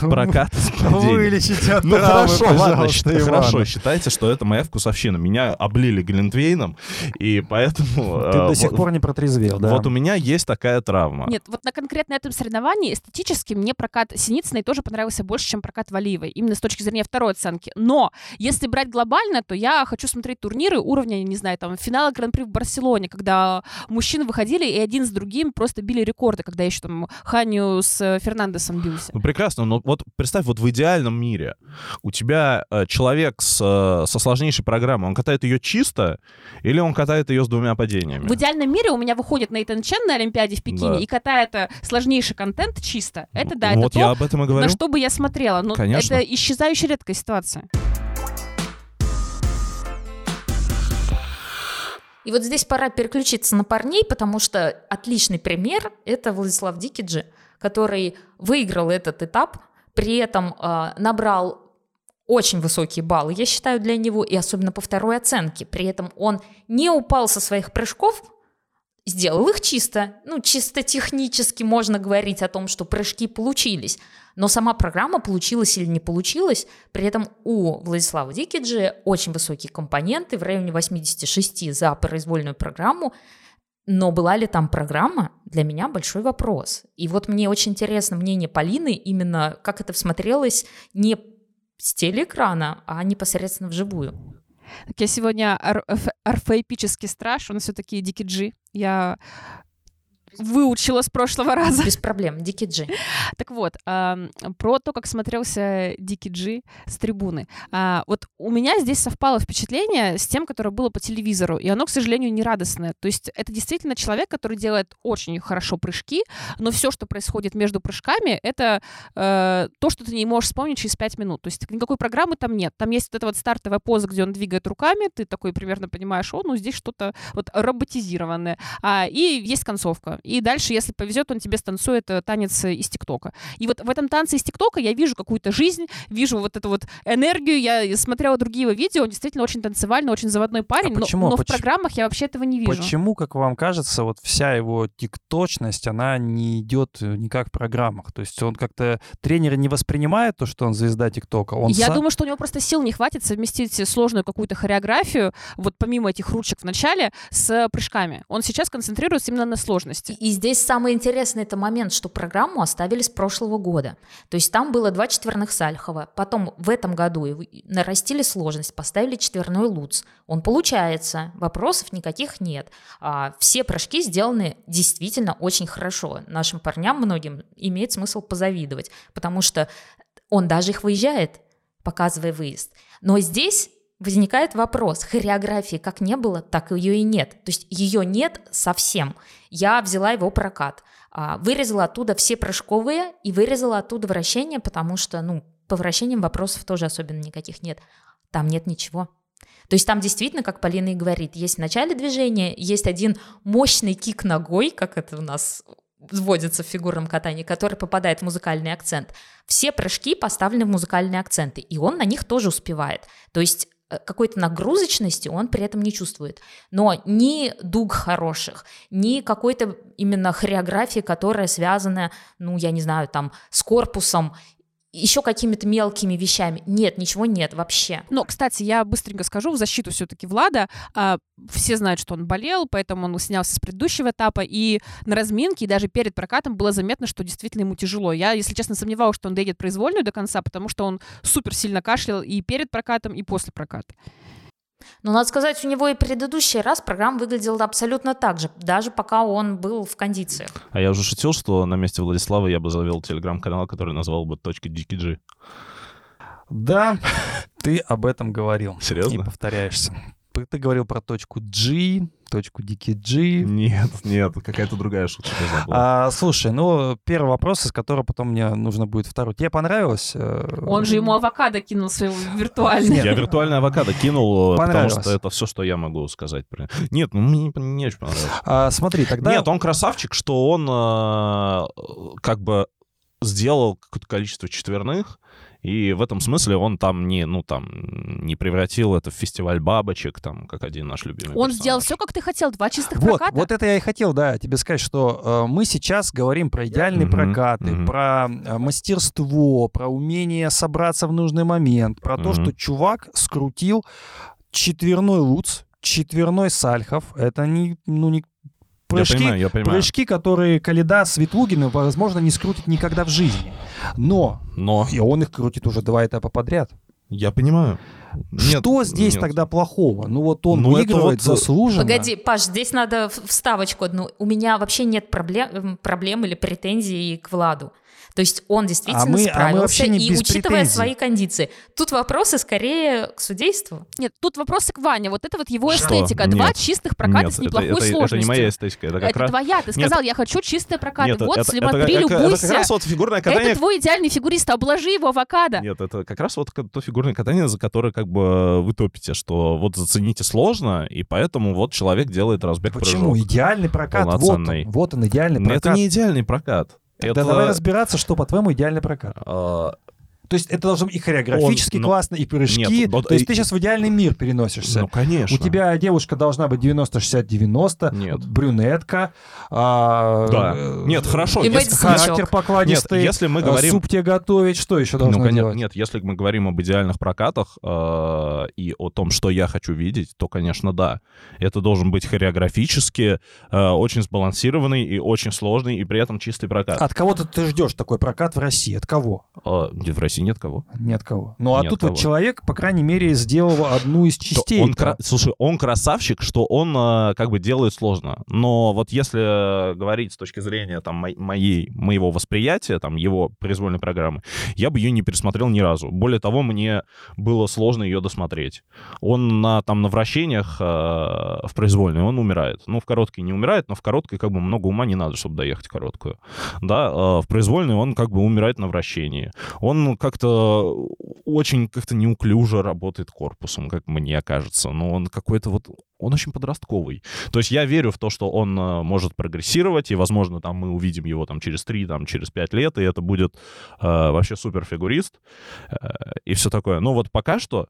проката. Вылечите от Ну травмы, хорошо, ладно, хорошо, считайте, что это моя вкусовщина. Меня облили глинтвейном, и поэтому... Ты э, до сих пор не протрезвел, да? Вот у меня есть такая травма. Нет, вот на конкретно этом соревновании эстетически мне прокат Синицыной тоже понравился больше, чем прокат Валиевой, именно с точки зрения второй оценки. Но если брать глобально, то я хочу смотреть турниры уровня, не знаю, там, финала Гран-при в Барселоне, когда мужчины выходили и один с другим просто били рекорды, когда еще там Ханю с э, Фернандесом бился. Ну, прекрасно, но вот представь, вот в идеальном мире у тебя э, человек с, э, со сложнейшей программой, он катает ее чисто или он катает ее с двумя падениями? В идеальном мире у меня выходит Нейтан Чен на Олимпиаде в Пекине Да. и катает э, сложнейший контент чисто. Это да, это вот то, я об этом и говорю. на что бы я смотрела. Но Конечно. это исчезающая редкая ситуация. И вот здесь пора переключиться на парней, потому что отличный пример — это Владислав Дикиджи, который выиграл этот этап, при этом э, набрал очень высокие баллы, я считаю, для него, и особенно по второй оценке. При этом он не упал со своих прыжков, сделал их чисто. Ну, чисто технически можно говорить о том, что прыжки получились. Но сама программа получилась или не получилась, при этом у Владислава Дикиджи очень высокие компоненты, в районе 86 за произвольную программу. Но была ли там программа, для меня большой вопрос. И вот мне очень интересно мнение Полины, именно как это смотрелось не с телеэкрана, а непосредственно вживую. Так я сегодня ор- орфоэпический страж, он все-таки Дикий Джи. Я выучила с прошлого раза. Без проблем, Дикий Джи. Так вот, про то, как смотрелся Дикий Джи с трибуны. А, вот у меня здесь совпало впечатление с тем, которое было по телевизору, и оно, к сожалению, не радостное. То есть это действительно человек, который делает очень хорошо прыжки, но все, что происходит между прыжками, это э, то, что ты не можешь вспомнить через пять минут. То есть никакой программы там нет. Там есть вот эта вот стартовая поза, где он двигает руками, ты такой примерно понимаешь, о, ну здесь что-то вот роботизированное. А, и есть концовка и дальше, если повезет, он тебе станцует э, танец из ТикТока. И вот в этом танце из ТикТока я вижу какую-то жизнь, вижу вот эту вот энергию. Я смотрела другие его видео, он действительно очень танцевальный, очень заводной парень, а почему? но, но почему? в программах я вообще этого не вижу. Почему, как вам кажется, вот вся его тикточность, она не идет э, никак в программах? То есть он как-то, тренеры не воспринимает то, что он звезда ТикТока? Он я сам... думаю, что у него просто сил не хватит совместить сложную какую-то хореографию, вот помимо этих ручек в начале, с прыжками. Он сейчас концентрируется именно на сложности. И здесь самый интересный это момент, что программу оставили с прошлого года. То есть там было два четверных Сальхова. Потом в этом году нарастили сложность, поставили четверной Луц. Он получается, вопросов никаких нет. А, все прыжки сделаны действительно очень хорошо. Нашим парням многим имеет смысл позавидовать, потому что он даже их выезжает, показывая выезд. Но здесь возникает вопрос, хореографии как не было, так ее и нет. То есть ее нет совсем. Я взяла его прокат, а, вырезала оттуда все прыжковые и вырезала оттуда вращения, потому что, ну, по вращениям вопросов тоже особенно никаких нет. Там нет ничего. То есть там действительно, как Полина и говорит, есть в начале движения, есть один мощный кик ногой, как это у нас вводится в фигурном катании, который попадает в музыкальный акцент. Все прыжки поставлены в музыкальные акценты, и он на них тоже успевает. То есть какой-то нагрузочности он при этом не чувствует. Но ни дуг хороших, ни какой-то именно хореографии, которая связана, ну, я не знаю, там, с корпусом еще какими-то мелкими вещами. Нет, ничего нет вообще. Но, кстати, я быстренько скажу в защиту все-таки Влада. А, все знают, что он болел, поэтому он снялся с предыдущего этапа, и на разминке, и даже перед прокатом было заметно, что действительно ему тяжело. Я, если честно, сомневалась, что он доедет произвольную до конца, потому что он супер сильно кашлял и перед прокатом, и после проката. Но надо сказать, у него и предыдущий раз программа выглядела абсолютно так же, даже пока он был в кондициях. А я уже шутил, что на месте Владислава я бы завел телеграм-канал, который назвал бы точка .dkg. Да, ты об этом говорил. Серьезно? И повторяешься. Ты говорил про точку G, точку Дикий G. Нет, нет, какая-то другая шутка А, слушай, ну, первый вопрос, из которого потом мне нужно будет второй. Тебе понравилось? Э, Он же ему авокадо кинул своего виртуальный. Я виртуальный авокадо кинул, потому что это все, что я могу сказать. Нет, ну, мне не очень понравилось. А, смотри, тогда... Нет, он красавчик, что он э, как бы сделал какое-то количество четверных, и в этом смысле он там не, ну, там, не превратил это в фестиваль бабочек, там, как один наш любимый Он персонаж. сделал все, как ты хотел, два чистых вот, проката. Вот это я и хотел, да, тебе сказать, что э, мы сейчас говорим про идеальные mm-hmm, прокаты, mm-hmm. про э, мастерство, про умение собраться в нужный момент, про mm-hmm. то, что чувак скрутил четверной луц, четверной сальхов. Это не, ну, не прыжки, я понимаю, я понимаю. прыжки, которые Калида Светлугин, возможно, не скрутит никогда в жизни. Но, Но. и он их крутит уже два этапа подряд. Я понимаю. Нет, Что здесь нет. тогда плохого? Ну вот он ну, выигрывает вот... заслуженно. Погоди, Паш, здесь надо вставочку одну. У меня вообще нет проблем, проблем или претензий к Владу. То есть он действительно а мы, справился, а мы и учитывая претензий. свои кондиции. Тут вопросы скорее к судейству. Нет, тут вопросы к Ване. Вот это вот его что? эстетика. Два Нет. чистых проката Нет, с неплохой это, это, сложностью. Это не моя эстетика. Это, как это раз... твоя. Ты сказал, Нет. я хочу чистые прокаты. Нет, вот, это, смотри, это, любуйся. Это как раз вот фигурное катание... Это твой идеальный фигурист, обложи его авокадо. Нет, это как раз вот то фигурное катание, за которое как бы вы топите, что вот зацените сложно, и поэтому вот человек делает разбег Почему? Идеальный прокат. Вот он, вот он, идеальный прокат. Это не идеальный прокат. Тогда это... давай разбираться, что, по-твоему, идеальный прокат. А, То есть это должно быть и хореографически Он, ну, классно, и прыжки. Нет, вот, То есть и... ты сейчас в идеальный мир переносишься. Ну, конечно. У тебя девушка должна быть 90-60-90, нет. брюнетка. А, да. Э, нет, хорошо. И если, характер покладистый. Нет, если мы говорим... Суп тебе готовить, что еще должно ну, делать? Нет, если мы говорим об идеальных прокатах э, и о том, что я хочу видеть, то, конечно, да. Это должен быть хореографически э, очень сбалансированный и очень сложный, и при этом чистый прокат. От кого-то ты ждешь такой прокат в России? От кого? Э, в России нет кого. Нет кого. Ну, а нет тут кого. вот человек, по крайней мере, сделал одну из частей. Он, кра... Слушай, он красавчик, что он э, как бы делает сложно. Но вот если говорить с точки зрения там моей, моего восприятия, там его произвольной программы, я бы ее не пересмотрел ни разу. Более того, мне было сложно ее досмотреть. Он на, там, на вращениях э, в произвольной, он умирает. Ну, в короткой не умирает, но в короткой как бы много ума не надо, чтобы доехать короткую. Да, э, в произвольной он как бы умирает на вращении. Он как-то очень как-то неуклюже работает корпусом, как мне кажется. Но он какой-то вот... Он очень подростковый. То есть я верю в то, что он э, может прогрессировать, и, возможно, там мы увидим его там через 3, там через 5 лет, и это будет э, вообще супер фигурист э, и все такое. Но вот пока что,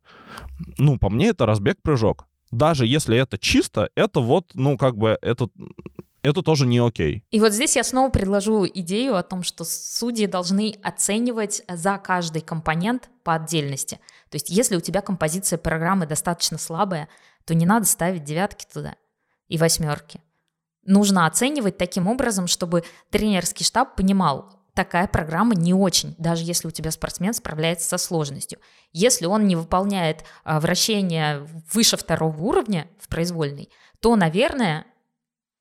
ну, по мне, это разбег-прыжок. Даже если это чисто, это вот, ну, как бы, это это тоже не окей. И вот здесь я снова предложу идею о том, что судьи должны оценивать за каждый компонент по отдельности. То есть если у тебя композиция программы достаточно слабая, то не надо ставить девятки туда и восьмерки. Нужно оценивать таким образом, чтобы тренерский штаб понимал, такая программа не очень, даже если у тебя спортсмен справляется со сложностью. Если он не выполняет а, вращение выше второго уровня в произвольной, то, наверное,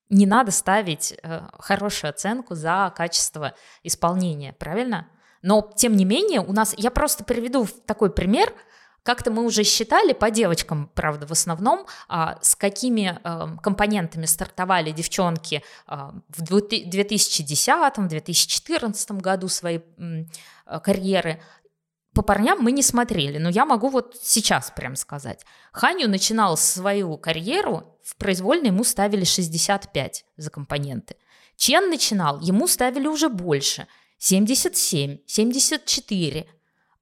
не надо ставить э, хорошую оценку за качество исполнения, правильно? Но, тем не менее, у нас, я просто приведу такой пример, как-то мы уже считали по девочкам, правда, в основном, а, с какими а, компонентами стартовали девчонки а, в 2010-2014 году своей а, карьеры. По парням мы не смотрели, но я могу вот сейчас прям сказать. Ханю начинал свою карьеру, в произвольной ему ставили 65 за компоненты. Чен начинал, ему ставили уже больше, 77, 74.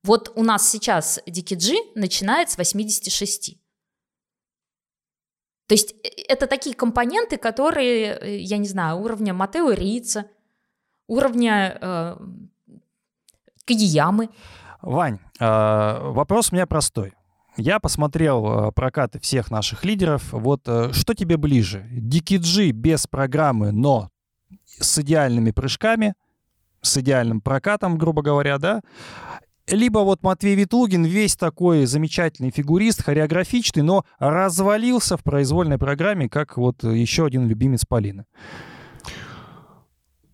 Вот у нас сейчас DKG начинает с 86. То есть э, это такие компоненты, которые, э, я не знаю, уровня Матео Рица, уровня э, Кагиямы. Вань, э, вопрос у меня простой. Я посмотрел э, прокаты всех наших лидеров. Вот э, что тебе ближе? DKG без программы, но с идеальными прыжками, с идеальным прокатом, грубо говоря, да? Либо вот Матвей Витлугин весь такой замечательный фигурист, хореографичный, но развалился в произвольной программе, как вот еще один любимец Полины.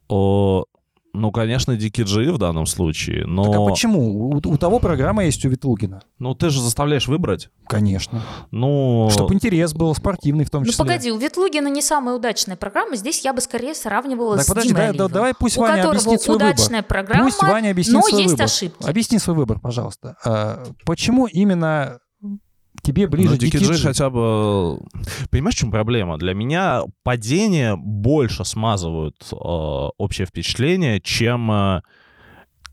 О, ну, конечно, Дикий Джи в данном случае, но... Так а почему? У, у того программа есть у Ветлугина. Ну, ты же заставляешь выбрать. Конечно. Ну... Чтобы интерес был спортивный в том числе. Ну, погоди, у Ветлугина не самая удачная программа. Здесь я бы скорее сравнивала так, с подожди, Димой да, давай пусть у Ваня объяснит свой удачная выбор. программа, пусть Ваня объяснит но свой есть выбор. ошибки. Объясни свой выбор, пожалуйста. А, почему именно тебе ближе ну, Дикиджи хотя бы... Понимаешь, в чем проблема? Для меня падения больше смазывают э, общее впечатление, чем э,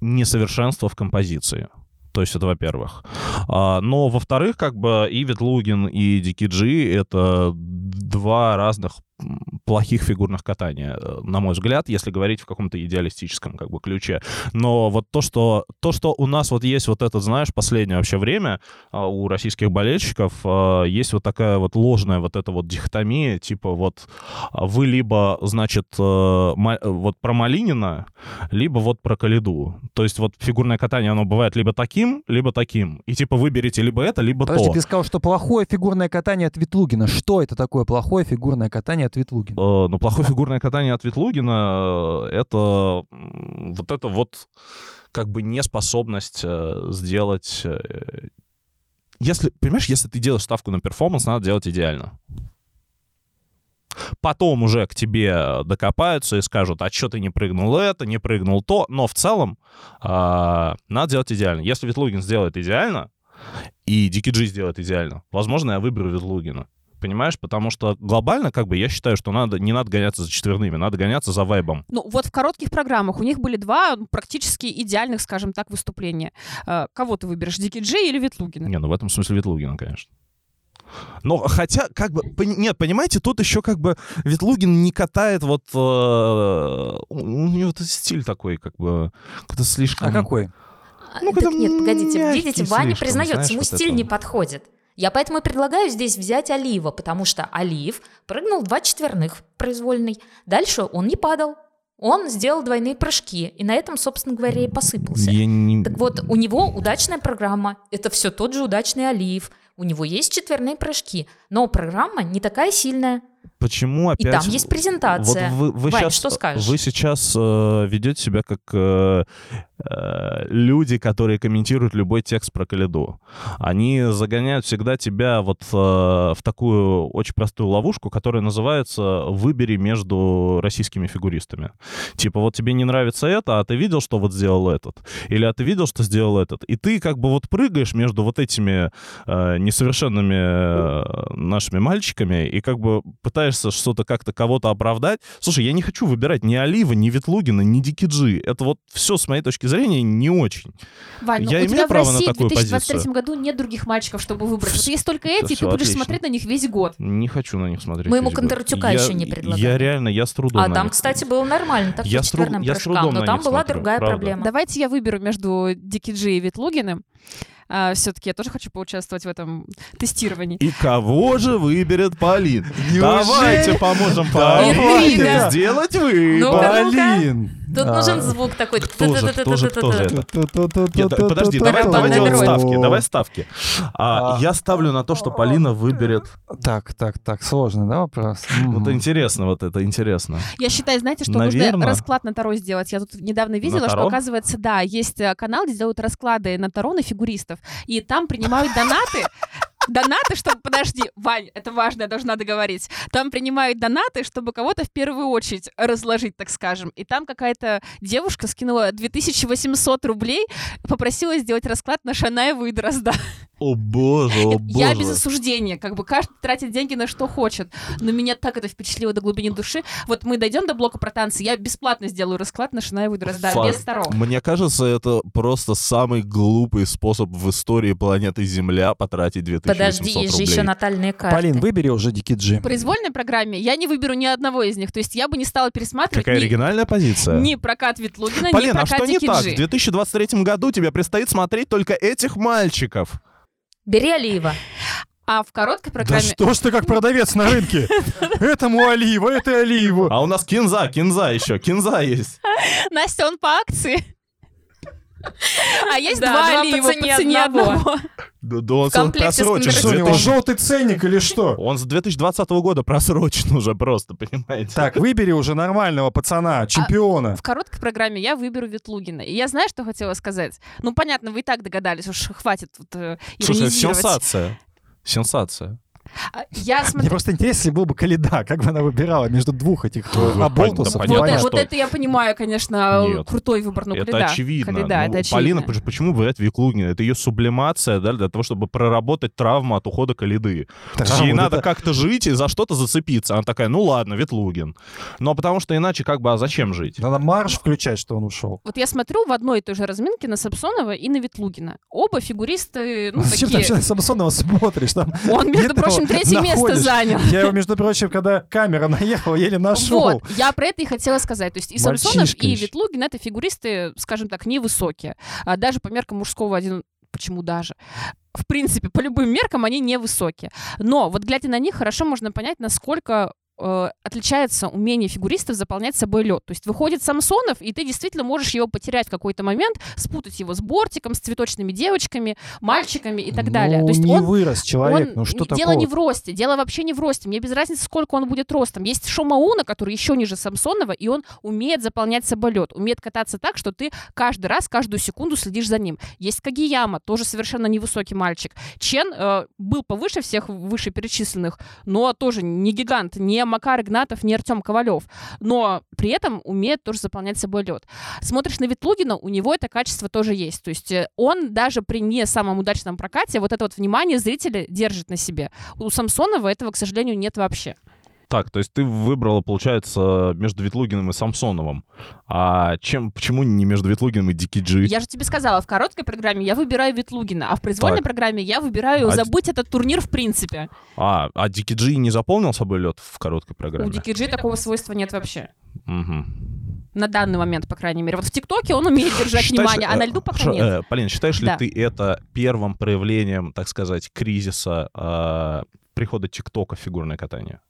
несовершенство в композиции. То есть это во-первых. А, но во-вторых, как бы и Ветлугин, и Дикиджи — это два разных плохих фигурных катания, э, на мой взгляд, если говорить в каком-то идеалистическом как бы ключе. Но вот то, что, то, что у нас вот есть вот это, знаешь, последнее вообще время а, у российских болельщиков а, есть вот такая вот ложная вот эта вот дихотомия, типа вот а, вы либо, значит, э, вот про Малинина, либо вот про Калиду. То есть вот фигурное катание, оно бывает либо таким, либо таким. И типа выберите либо это, либо Подожди, то. ты сказал, что плохое фигурное катание от Ветлугина. Что это такое плохое фигурное катание от Ветлугина? Э, ну, плохое фигурное катание от Ветлугина — это вот это вот как бы неспособность э, сделать... Э, если, понимаешь, если ты делаешь ставку на перформанс, надо делать идеально. Потом уже к тебе докопаются и скажут, а что ты не прыгнул это, не прыгнул то. Но в целом э, надо делать идеально. Если Ветлугин сделает идеально, и Дикий Джи сделает идеально, возможно, я выберу Ветлугина. Понимаешь? Потому что глобально, как бы, я считаю, что надо, не надо гоняться за четверными, надо гоняться за вайбом. Ну, вот в коротких программах у них были два практически идеальных, скажем так, выступления. Э, кого ты выберешь, Дикий Джей или Ветлугина? Не, ну в этом смысле Ветлугина, конечно. Но хотя, как бы, нет, понимаете, тут еще как бы Ветлугин не катает вот... Э, у него этот стиль такой, как бы, как-то слишком... А какой? Ну, так нет, погодите, видите, Ваня признается, ему вот стиль не подходит. Я поэтому и предлагаю здесь взять Олива, потому что Олив прыгнул два четверных произвольный. Дальше он не падал. Он сделал двойные прыжки, и на этом, собственно говоря, и посыпался. Я не... Так вот, у него удачная программа. Это все тот же удачный Олив. У него есть четверные прыжки, но программа не такая сильная. Почему И опять... там есть презентация. Вот вы, вы Вань, сейчас, что скажешь? Вы сейчас э, ведете себя как э, люди, которые комментируют любой текст про Каледу. Они загоняют всегда тебя вот э, в такую очень простую ловушку, которая называется «выбери между российскими фигуристами». Типа вот тебе не нравится это, а ты видел, что вот сделал этот? Или а ты видел, что сделал этот? И ты как бы вот прыгаешь между вот этими э, несовершенными э, нашими мальчиками и как бы пытаешься что-то как-то кого-то оправдать. Слушай, я не хочу выбирать ни Олива, ни Ветлугина, ни Дикиджи. Это вот все, с моей точки зрения, не очень. Вань, ну, Я у имею тебя в право на России в такую 2023 позицию? году нет других мальчиков, чтобы выбрать. Вот есть только эти, и ты будешь отлично. смотреть на них весь год. Не хочу на них смотреть. Мы ему. Кондратюка еще не предлагали. Я реально, я с трудом А на там, них- кстати, было нормально, так Я по с тру- четверным я с прыжкам, трудом но там была смотрю, другая правда. проблема. Давайте я выберу между Дики Джи и Ветлугиным. все-таки я тоже хочу поучаствовать в этом тестировании. И кого же выберет Полин? Неужели? Давайте поможем. Полине сделать выбор. Ну-ка, ну-ка. Блин! Тут А. нужен звук такой. Кто же, кто же, кто же это? Подожди, Давай, делать ставки, давай ставки. А, А. я ставлю на то, что Полина выберет. Так, так, так, сложный, да, вопрос? Вот интересно, вот это интересно. Я считаю, знаете, что нужно расклад на Таро сделать. Я тут недавно видела, что, оказывается, да, есть э, канал, где делают расклады на Таро на фигуристов, и там принимают донаты. Донаты, чтобы... Подожди, Вань, это важно, я должна договорить. Там принимают донаты, чтобы кого-то в первую очередь разложить, так скажем. И там какая-то девушка скинула 2800 рублей, попросила сделать расклад на Шанаеву и Дрозда. О боже, о Я без боже. осуждения, как бы каждый тратит деньги на что хочет. Но меня так это впечатлило до глубины души. Вот мы дойдем до блока про танцы, я бесплатно сделаю расклад на Шанаеву и Дрозда, Факт. без Таро. Мне кажется, это просто самый глупый способ в истории планеты Земля потратить 2800 Подожди, есть же еще натальные карты. Полин, выбери уже Дикий Джи. В произвольной программе я не выберу ни одного из них. То есть я бы не стала пересматривать Какая ни, оригинальная позиция. ни прокат Ветлугина, ни Полин, а прокат что не так? В Дикиджи. 2023 году тебе предстоит смотреть только этих мальчиков. Бери Алиева. А в короткой Да программе... что ж ты как продавец на рынке? Этому олива, это оливу. А у нас кинза, кинза еще, кинза есть. Настя, он по акции. А есть Да, два два по олива по цене цене одного. одного. Да, да он просрочен. Что, у него 2000 желтый ценник или что? Он с 2020 года просрочен уже просто, понимаете? Так, выбери уже нормального пацана, чемпиона. В короткой программе я выберу Ветлугина. И я знаю, что хотела сказать. Ну, понятно, вы и так догадались, уж хватит тут э, Слушай, сенсация. Сенсация. А, Я Мне смотрю... просто интересно, если был бы Каледа, как бы она выбирала между двух этих оболтусов. понятно, Вот, вот это я понимаю, конечно, Нет. крутой выбор. Ну, это Каледа. очевидно. Каледа, Ну, это очевидно. Полина, поч- почему выбирает Виклугина? Это ее сублимация, да, для того, чтобы проработать травму от ухода Калиды. Так, Ей вот надо это- как-то жить и за что-то зацепиться. Она такая, ну ладно, Ветлугин. Но потому что иначе как бы, а зачем жить? Надо марш включать, что он ушел. Вот я смотрю в одной и той же разминке на Самсонова и на Ветлугина. Оба фигуристы, ну, Зачем ты такие... вообще на Самсонова смотришь? Там Он, между ты прочим, его третье место занял. Я его, между прочим, когда камера наехала, еле нашел. Вот, я про это и хотела сказать. То есть и Самсонов, и. Ветлугин — это фигуристы, скажем так, невысокие. А даже по меркам мужского один... Почему даже? В принципе, по любым меркам они невысокие. Но вот глядя на них, хорошо можно понять, насколько отличается умение фигуристов заполнять собой лед. То есть выходит Самсонов, и ты действительно можешь его потерять в какой-то момент, спутать его с бортиком, с цветочными девочками, мальчиками и так далее. Ну, То есть не он вырос человек, он- ну что дело такого? не в росте, дело вообще не в росте. Мне без разницы, сколько он будет ростом. Есть Шомауна, который еще ниже Самсонова, и он умеет заполнять самолет, умеет кататься так, что ты каждый раз, каждую секунду следишь за ним. Есть Кагияма, тоже совершенно невысокий мальчик. Чен э, был повыше всех вышеперечисленных, но тоже не гигант, не Макар Игнатов, не Артем Ковалев, но при этом умеет тоже заполнять собой лед. Смотришь на Ветлугина, у него это качество тоже есть. То есть э, он даже при не самом удачном прокате вот это вот внимание зрителя держит на себе. У Самсонова этого, к сожалению, нет вообще. Так, то есть ты выбрала, получается, между Ветлугиным и Самсоновым. А чем, почему не между Ветлугиным и Дики Джи? Я же тебе сказала, в короткой программе я выбираю Ветлугина, а в произвольной так. программе я выбираю а забыть этот турнир в принципе. А, а Дики Джи не заполнил собой лед в короткой программе? У Дики Джи такого свойства нет вообще. Угу. На данный момент, по крайней мере. Вот в ТикТоке он умеет держать считаешь, внимание, а на льду пока нет. Э, Полин, считаешь да. ли ты это первым проявлением, так сказать, кризиса э, прихода ТикТока в фигурное катание?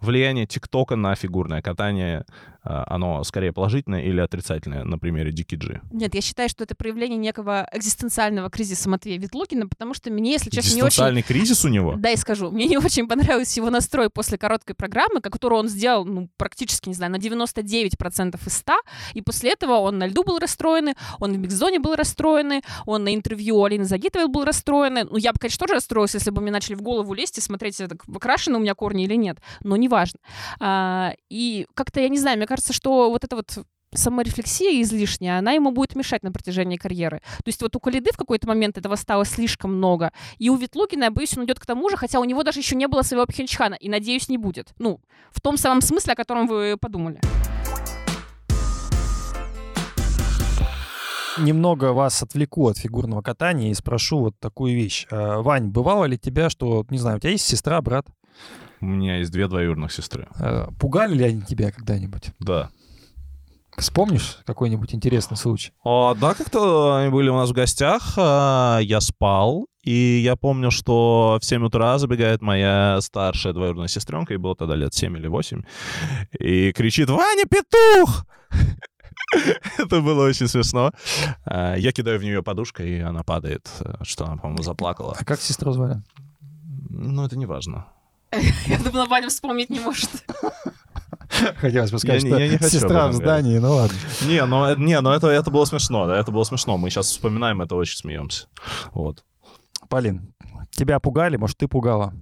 Влияние ТикТока на фигурное катание оно скорее положительное или отрицательное на примере Дики Джи? Нет, я считаю, что это проявление некого экзистенциального кризиса Матвея Ветлугина, потому что мне, если честно, не очень... Экзистенциальный кризис у него? Да, и скажу. Мне не очень понравился его настрой после короткой программы, которую он сделал, ну, практически, не знаю, на 99% из 100, и после этого он на льду был расстроенный, он в микс-зоне был расстроенный, он на интервью Алины Загитовой был расстроенный. Ну, я бы, конечно, тоже расстроилась, если бы мне начали в голову лезть и смотреть, это выкрашены у меня корни или нет, но неважно. А, и как-то, я не знаю, мне кажется, кажется, что вот это вот саморефлексия излишняя, она ему будет мешать на протяжении карьеры. То есть вот у Калиды в какой-то момент этого стало слишком много. И у Ветлугина, я боюсь, он идет к тому же, хотя у него даже еще не было своего Пхенчхана, и, надеюсь, не будет. Ну, в том самом смысле, о котором вы подумали. Немного вас отвлеку от фигурного катания и спрошу вот такую вещь. А, Вань, бывало ли тебя, что, не знаю, у тебя есть сестра, брат? У меня есть две двоюродных сестры. Э, пугали ли они тебя когда-нибудь? Да. Вспомнишь какой-нибудь интересный случай? О, да, как-то они были у нас в гостях, а, я спал, и я помню, что в 7 утра забегает моя старшая двоюродная сестренка, ей было тогда лет 7 или 8, и кричит «Ваня, петух!» Это было очень смешно. А, я кидаю в нее подушкой, и она падает, что она, по-моему, заплакала. А как сестру звали? Ну, это не важно. Я думала, Ваня вспомнить не может. Хотелось бы сказать, я, что я не хочу сестра в здании, ну ладно. Не, ну, не, ну это, это было смешно, да, это было смешно. Мы сейчас вспоминаем это, очень смеемся. Вот. Полин, тебя пугали, может, ты пугала?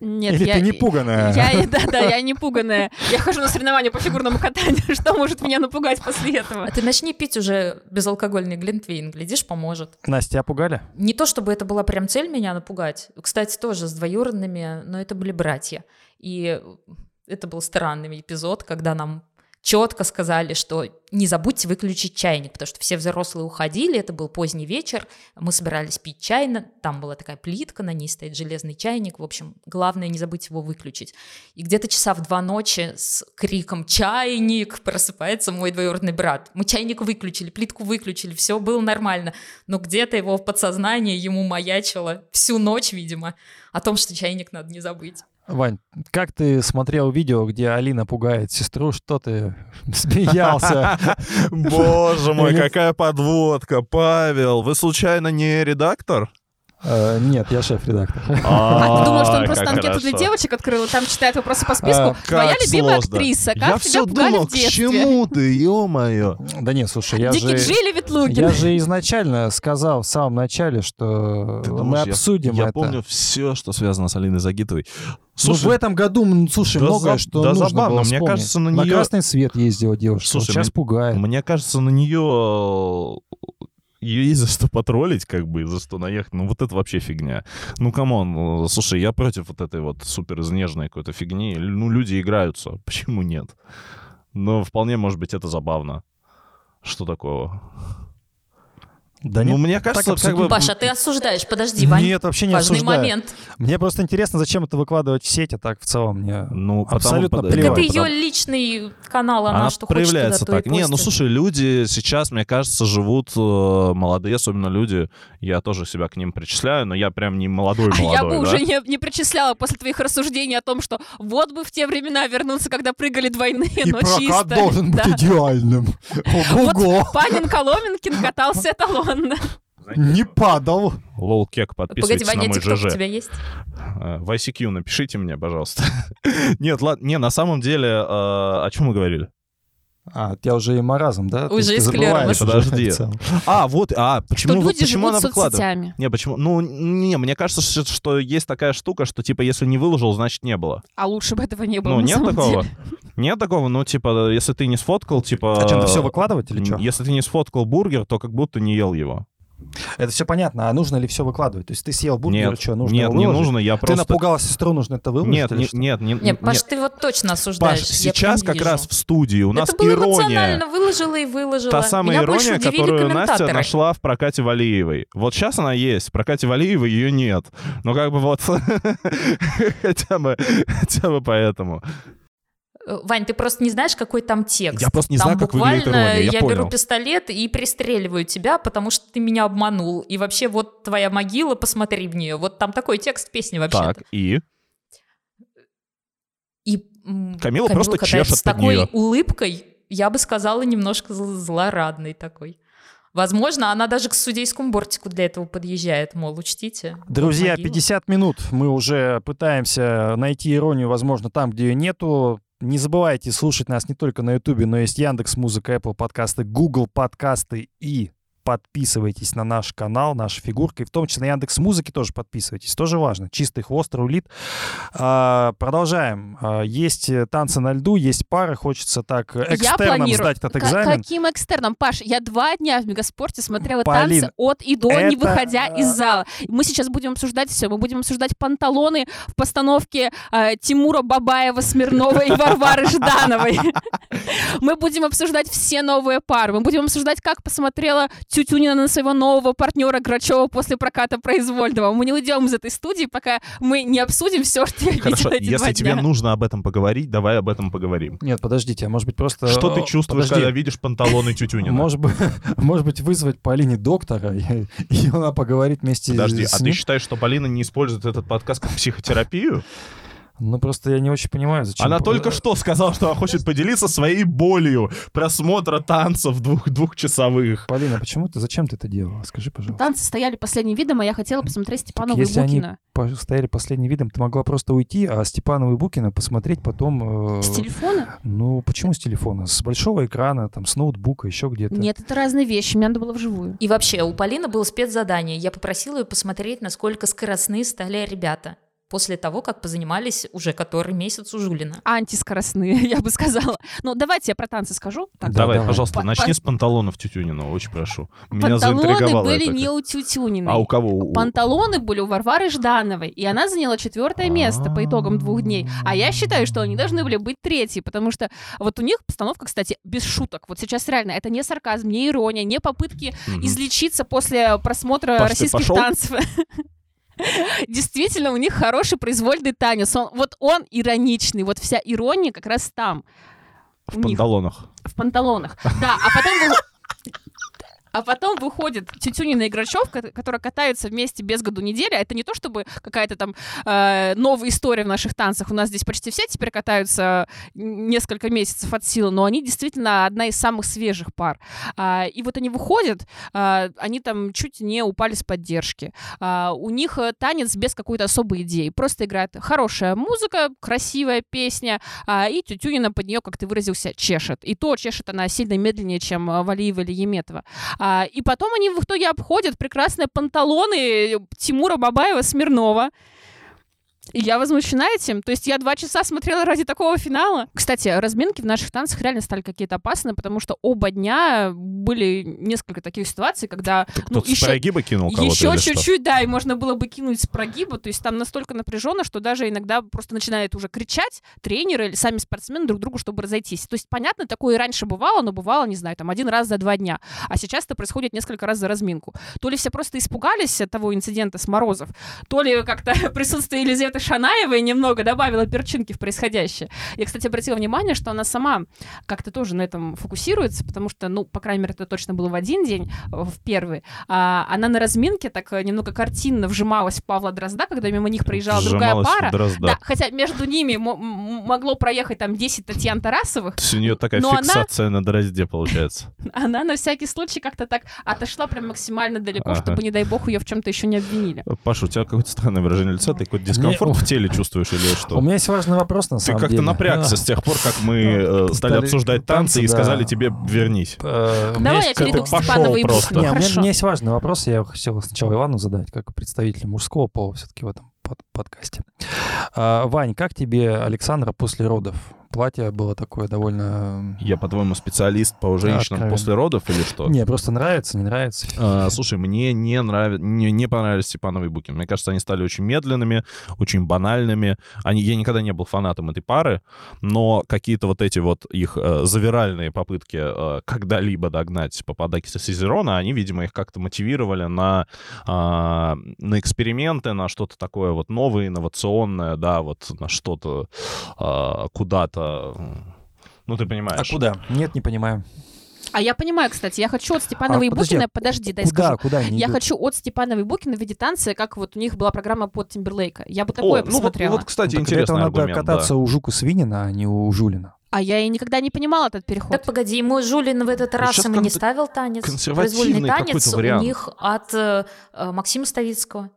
Нет, Или я, ты не пуганая? Я, да, да, я не пуганая. Я хожу на соревнования по фигурному катанию. Что может меня напугать после этого? А ты начни пить уже безалкогольный глинтвейн, глядишь, поможет. Настя, тебя пугали? Не то, чтобы это была прям цель меня напугать. Кстати, тоже с двоюродными, но это были братья. И это был странный эпизод, когда нам четко сказали, что не забудьте выключить чайник, потому что все взрослые уходили, это был поздний вечер, мы собирались пить чай, там была такая плитка, на ней стоит железный чайник, в общем, главное не забыть его выключить. И где-то часа в два ночи с криком «Чайник!» просыпается мой двоюродный брат. Мы чайник выключили, плитку выключили, все было нормально, но где-то его в подсознании ему маячило всю ночь, видимо, о том, что чайник надо не забыть. Вань, как ты смотрел видео, где Алина пугает сестру, что ты смеялся? Боже мой, какая подводка, Павел, вы случайно не редактор? Э, нет, я шеф-редактор. А, ты думал, что он просто анкету для девочек открыл, и там читает вопросы по списку? А, Твоя любимая актриса, как тебя пугали в детстве? чему ты, ё-моё? Да нет, слушай, я же... Я же изначально сказал в самом начале, что мы обсудим это. Я помню все, что связано с Алиной Загитовой. Слушай, ну, в этом году, слушай, да многое, что да нужно забавно. было Мне кажется, на нее... На красный свет ездила девушка, слушай, сейчас мне, пугает. Мне кажется, на нее ее есть за что потроллить, как бы, за что наехать. Ну, вот это вообще фигня. Ну, come on, слушай, я против вот этой вот супер изнежной какой-то фигни. Ну, люди играются, почему нет? Но вполне, может быть, это забавно. Что такого? Да ну, нет, мне кажется, как бы... Паша, ты осуждаешь, подожди, Вань. Нет, вообще не Важный осуждаю. момент. Мне просто интересно, зачем это выкладывать в сеть, а так в целом мне ну, абсолютно потому, плевать. Так это ее личный канал, она, она что проявляется хочет, так. Не, ну слушай, люди сейчас, мне кажется, живут э, молодые, особенно люди, я тоже себя к ним причисляю, но я прям не молодой молодой. Я бы да? уже не, не причисляла после твоих рассуждений о том, что вот бы в те времена вернуться, когда прыгали двойные, И но прокат чисто. должен быть идеальным. Ого-го. Вот Панин Коломенкин катался эталонно. Не падал. Лол Кек, подписывайтесь Погоди, Ваня, на мой ЖЖ. у тебя есть? Э, В ICQ напишите мне, пожалуйста. Нет, ладно, не, на самом деле, э, о чем мы говорили? А, тебя уже и маразм, да? Уже и ты склероз. Подожди. А, вот, а, почему, что люди почему живут она выкладывает? соцсетями. Не, почему? Ну, не, мне кажется, что, что есть такая штука, что, типа, если не выложил, значит, не было. А лучше бы этого не было. ну, на нет самом такого? деле. Нет такого? Ну, типа, если ты не сфоткал, типа... А что, надо все выкладывать или что? Если ты не сфоткал бургер, то как будто не ел его. Это все понятно, а нужно ли все выкладывать? То есть ты съел бургер, Нет, что, нужно нет, не нужно, я Ты просто... напугала сестру, нужно это выложить? Нет, или не- что? нет, не- Нет, Паш, нет. ты вот точно осуждаешь. Паш, сейчас как раз вижу. в студии у нас Это было ирония. эмоционально, выложила и выложила. Та самая Меня ирония, которую Настя нашла в прокате Валиевой. Вот сейчас она есть, в прокате Валиевой ее нет. Но как бы вот хотя бы, хотя бы поэтому. Э, Вань, ты просто не знаешь, какой там текст. Я просто не там знаю, как выглядит буквально ирония, я я беру понял. пистолет и пристреливаю тебя, потому что ты меня обманул. И вообще вот твоя могила, посмотри в нее. Вот там такой текст песни вообще. Так, и? И м, Камила просто чешет с такой неё. улыбкой, я бы сказала, немножко зл- злорадной такой. Возможно, она даже к судейскому бортику для этого подъезжает, мол, учтите. Друзья, могила. 50 минут мы уже пытаемся найти иронию, возможно, там, где ее нету. Не забывайте слушать нас не только на Ютубе, но есть Яндекс Музыка, Apple подкасты, Google подкасты и подписывайтесь на наш канал, наша фигурка, и в том числе на Яндекс Музыке тоже подписывайтесь, тоже важно. Чистый хвост рулит. А, продолжаем. А, есть э, танцы на льду, есть пары, хочется так э, Я экстерном планирую. сдать этот К- экзамен. Каким экстерном? Паш, я два дня в Мегаспорте смотрела Полин, танцы от и до, не это- выходя из зала. Мы сейчас будем обсуждать все. Мы будем обсуждать панталоны в постановке э, Тимура Бабаева, Смирнова и Варвары Ждановой. Мы будем обсуждать все новые пары. Мы будем обсуждать, как посмотрела Тютюнина на своего нового партнера Грачева после проката произвольного. Мы не уйдем из этой студии, пока мы не обсудим все, что я Хорошо, видела эти если два тебе дня. нужно об этом поговорить, давай об этом поговорим. Нет, подождите, а может быть просто... Что ты чувствуешь, подожди. когда видишь панталоны Тютюнина? Может быть, может быть, вызвать Полине доктора, и, и она поговорит вместе Подожди, с а ты считаешь, что Полина не использует этот подкаст как психотерапию? Ну, просто я не очень понимаю, зачем... Она только что сказала, что она хочет поделиться своей болью просмотра танцев двух двухчасовых. Полина, почему ты, зачем ты это делала? Скажи, пожалуйста. Танцы стояли последним видом, а я хотела посмотреть Степанова и Если они Букина. по- стояли последним видом, ты могла просто уйти, а Степанова и Букина посмотреть потом... э, С телефона? Ну, почему с телефона? С большого экрана, там, с ноутбука, еще где-то. Нет, это разные вещи. Мне надо было вживую. И вообще, у Полины было спецзадание. Я попросила ее посмотреть, насколько скоростные стали ребята после того, как позанимались уже который месяц у Жулина. Антискоростные, я бы сказала. Ну, давайте я про танцы скажу. Так, Да, давай, давай. пожалуйста, По- начни по- с панталонов Тютюнина, очень прошу. Меня Панталоны были это. не у Тютюниной. А у кого? У- Панталоны были у Варвары Ждановой, и она заняла четвертое место по итогам двух дней. А я считаю, что они должны были быть третьи, потому что вот у них постановка, кстати, без шуток. Вот сейчас реально, это не сарказм, не ирония, не попытки излечиться после просмотра российских танцев. Действительно, у них хороший произвольный танец. Он, вот он ироничный, вот вся ирония как раз там. В панталонах. В панталонах. Да, а потом... вы- А потом выходит Тютюнина и Грачев, ко- которые катаются вместе без году недели. А Это не то, чтобы какая-то там э, новая история в наших танцах. У нас здесь почти все теперь катаются несколько месяцев от силы, но они действительно одна из самых свежих пар. А, и вот они выходят, а, они там чуть не упали с поддержки. А, у них э, танец без какой-то особой идеи. Просто играет хорошая музыка, красивая песня, а, и Тютюнина под нее, как ты выразился, чешет. И то чешет она сильно медленнее, чем э, Валиева или Еметова. А, и потом они в итоге обходят прекрасные панталоны Тимура Бабаева Смирнова. И я возмущена этим. То есть я два часа смотрела ради такого финала. Кстати, разминки в наших танцах реально стали какие-то опасные, потому что оба дня были несколько таких ситуаций, когда ну, Кто-то с еще, прогиба кинул кого-то еще чуть-чуть, да, и можно было бы кинуть с прогиба. То есть там настолько напряженно, что даже иногда просто начинают уже кричать тренеры или сами спортсмены друг другу, чтобы разойтись. То есть, понятно, такое и раньше бывало, но бывало, не знаю, там один раз за два дня. А сейчас это происходит несколько раз за разминку. То ли все просто испугались от того инцидента с Морозов, то ли как-то присутствие Елизаветы Шанаевой немного добавило перчинки в происходящее. Я, кстати, обратила внимание, что она сама как-то тоже на этом фокусируется, потому что, ну, по крайней мере, это точно было в один день, э, в первый. А она на разминке так э, немного картинно вжималась в Павла Дрозда, когда мимо них проезжала другая Сжималась пара. Дрозда. Да, хотя между ними могло проехать там 10 Татьян Тарасовых, То есть у нее такая Но она- фиксация на дрозде получается. она на всякий случай как-то так отошла прям максимально далеко, Ага. чтобы, не дай бог, ее в чем-то еще не обвинили. Паша, у тебя какое-то странное выражение лица, ты какой-то дискомфорт в теле чувствуешь или что? У меня есть важный вопрос, на Ты самом деле. как-то напрягся с тех пор, как мы э, стали обсуждать танцы и сказали тебе вернись. Э, у меня Давай я есть перейду к Степановой и пошел просто. У меня, есть важный вопрос, я хотел сначала Ивану задать, как представителю мужского пола все-таки в этом под- подкасте. А, Вань, как тебе Александра после родов? Платье было такое довольно... Я, по-твоему, специалист по женщинам Откровенно. после родов или что? Не, просто нравится, не нравится. А, слушай, мне не нравится, не, не понравились Степанов и Букин. Мне кажется, они стали очень медленными, очень банальными. Они, я никогда не был фанатом этой пары, но какие-то вот эти вот их э, завиральные попытки э, когда-либо догнать Пападакиса Сизерона, они, видимо, их как-то мотивировали на, а, на эксперименты, на что-то такое вот новое, инновационное, да, вот на что-то а, куда-то. Ну, ты А понимаешь. куда? Нет, не понимаю. А я понимаю, кстати, я хочу от Степанова А, и подожди, Букина... Подожди, дай куда, скажу. куда они Я идут? хочу от Степанова и Букина в виде танца, как вот у них была программа под Тимберлейка. Я бы такое О, ну вот, посмотрела. вот, кстати, для этого интересный надо аргумент. да. кататься у Жука Свинина, а не у Жулина. А я и никогда не понимала этот переход. Так погоди, ему Жулин в этот раз ему не кон- ставил танец. консервативный Произвольный танец у них от э, Максима Ставицкого.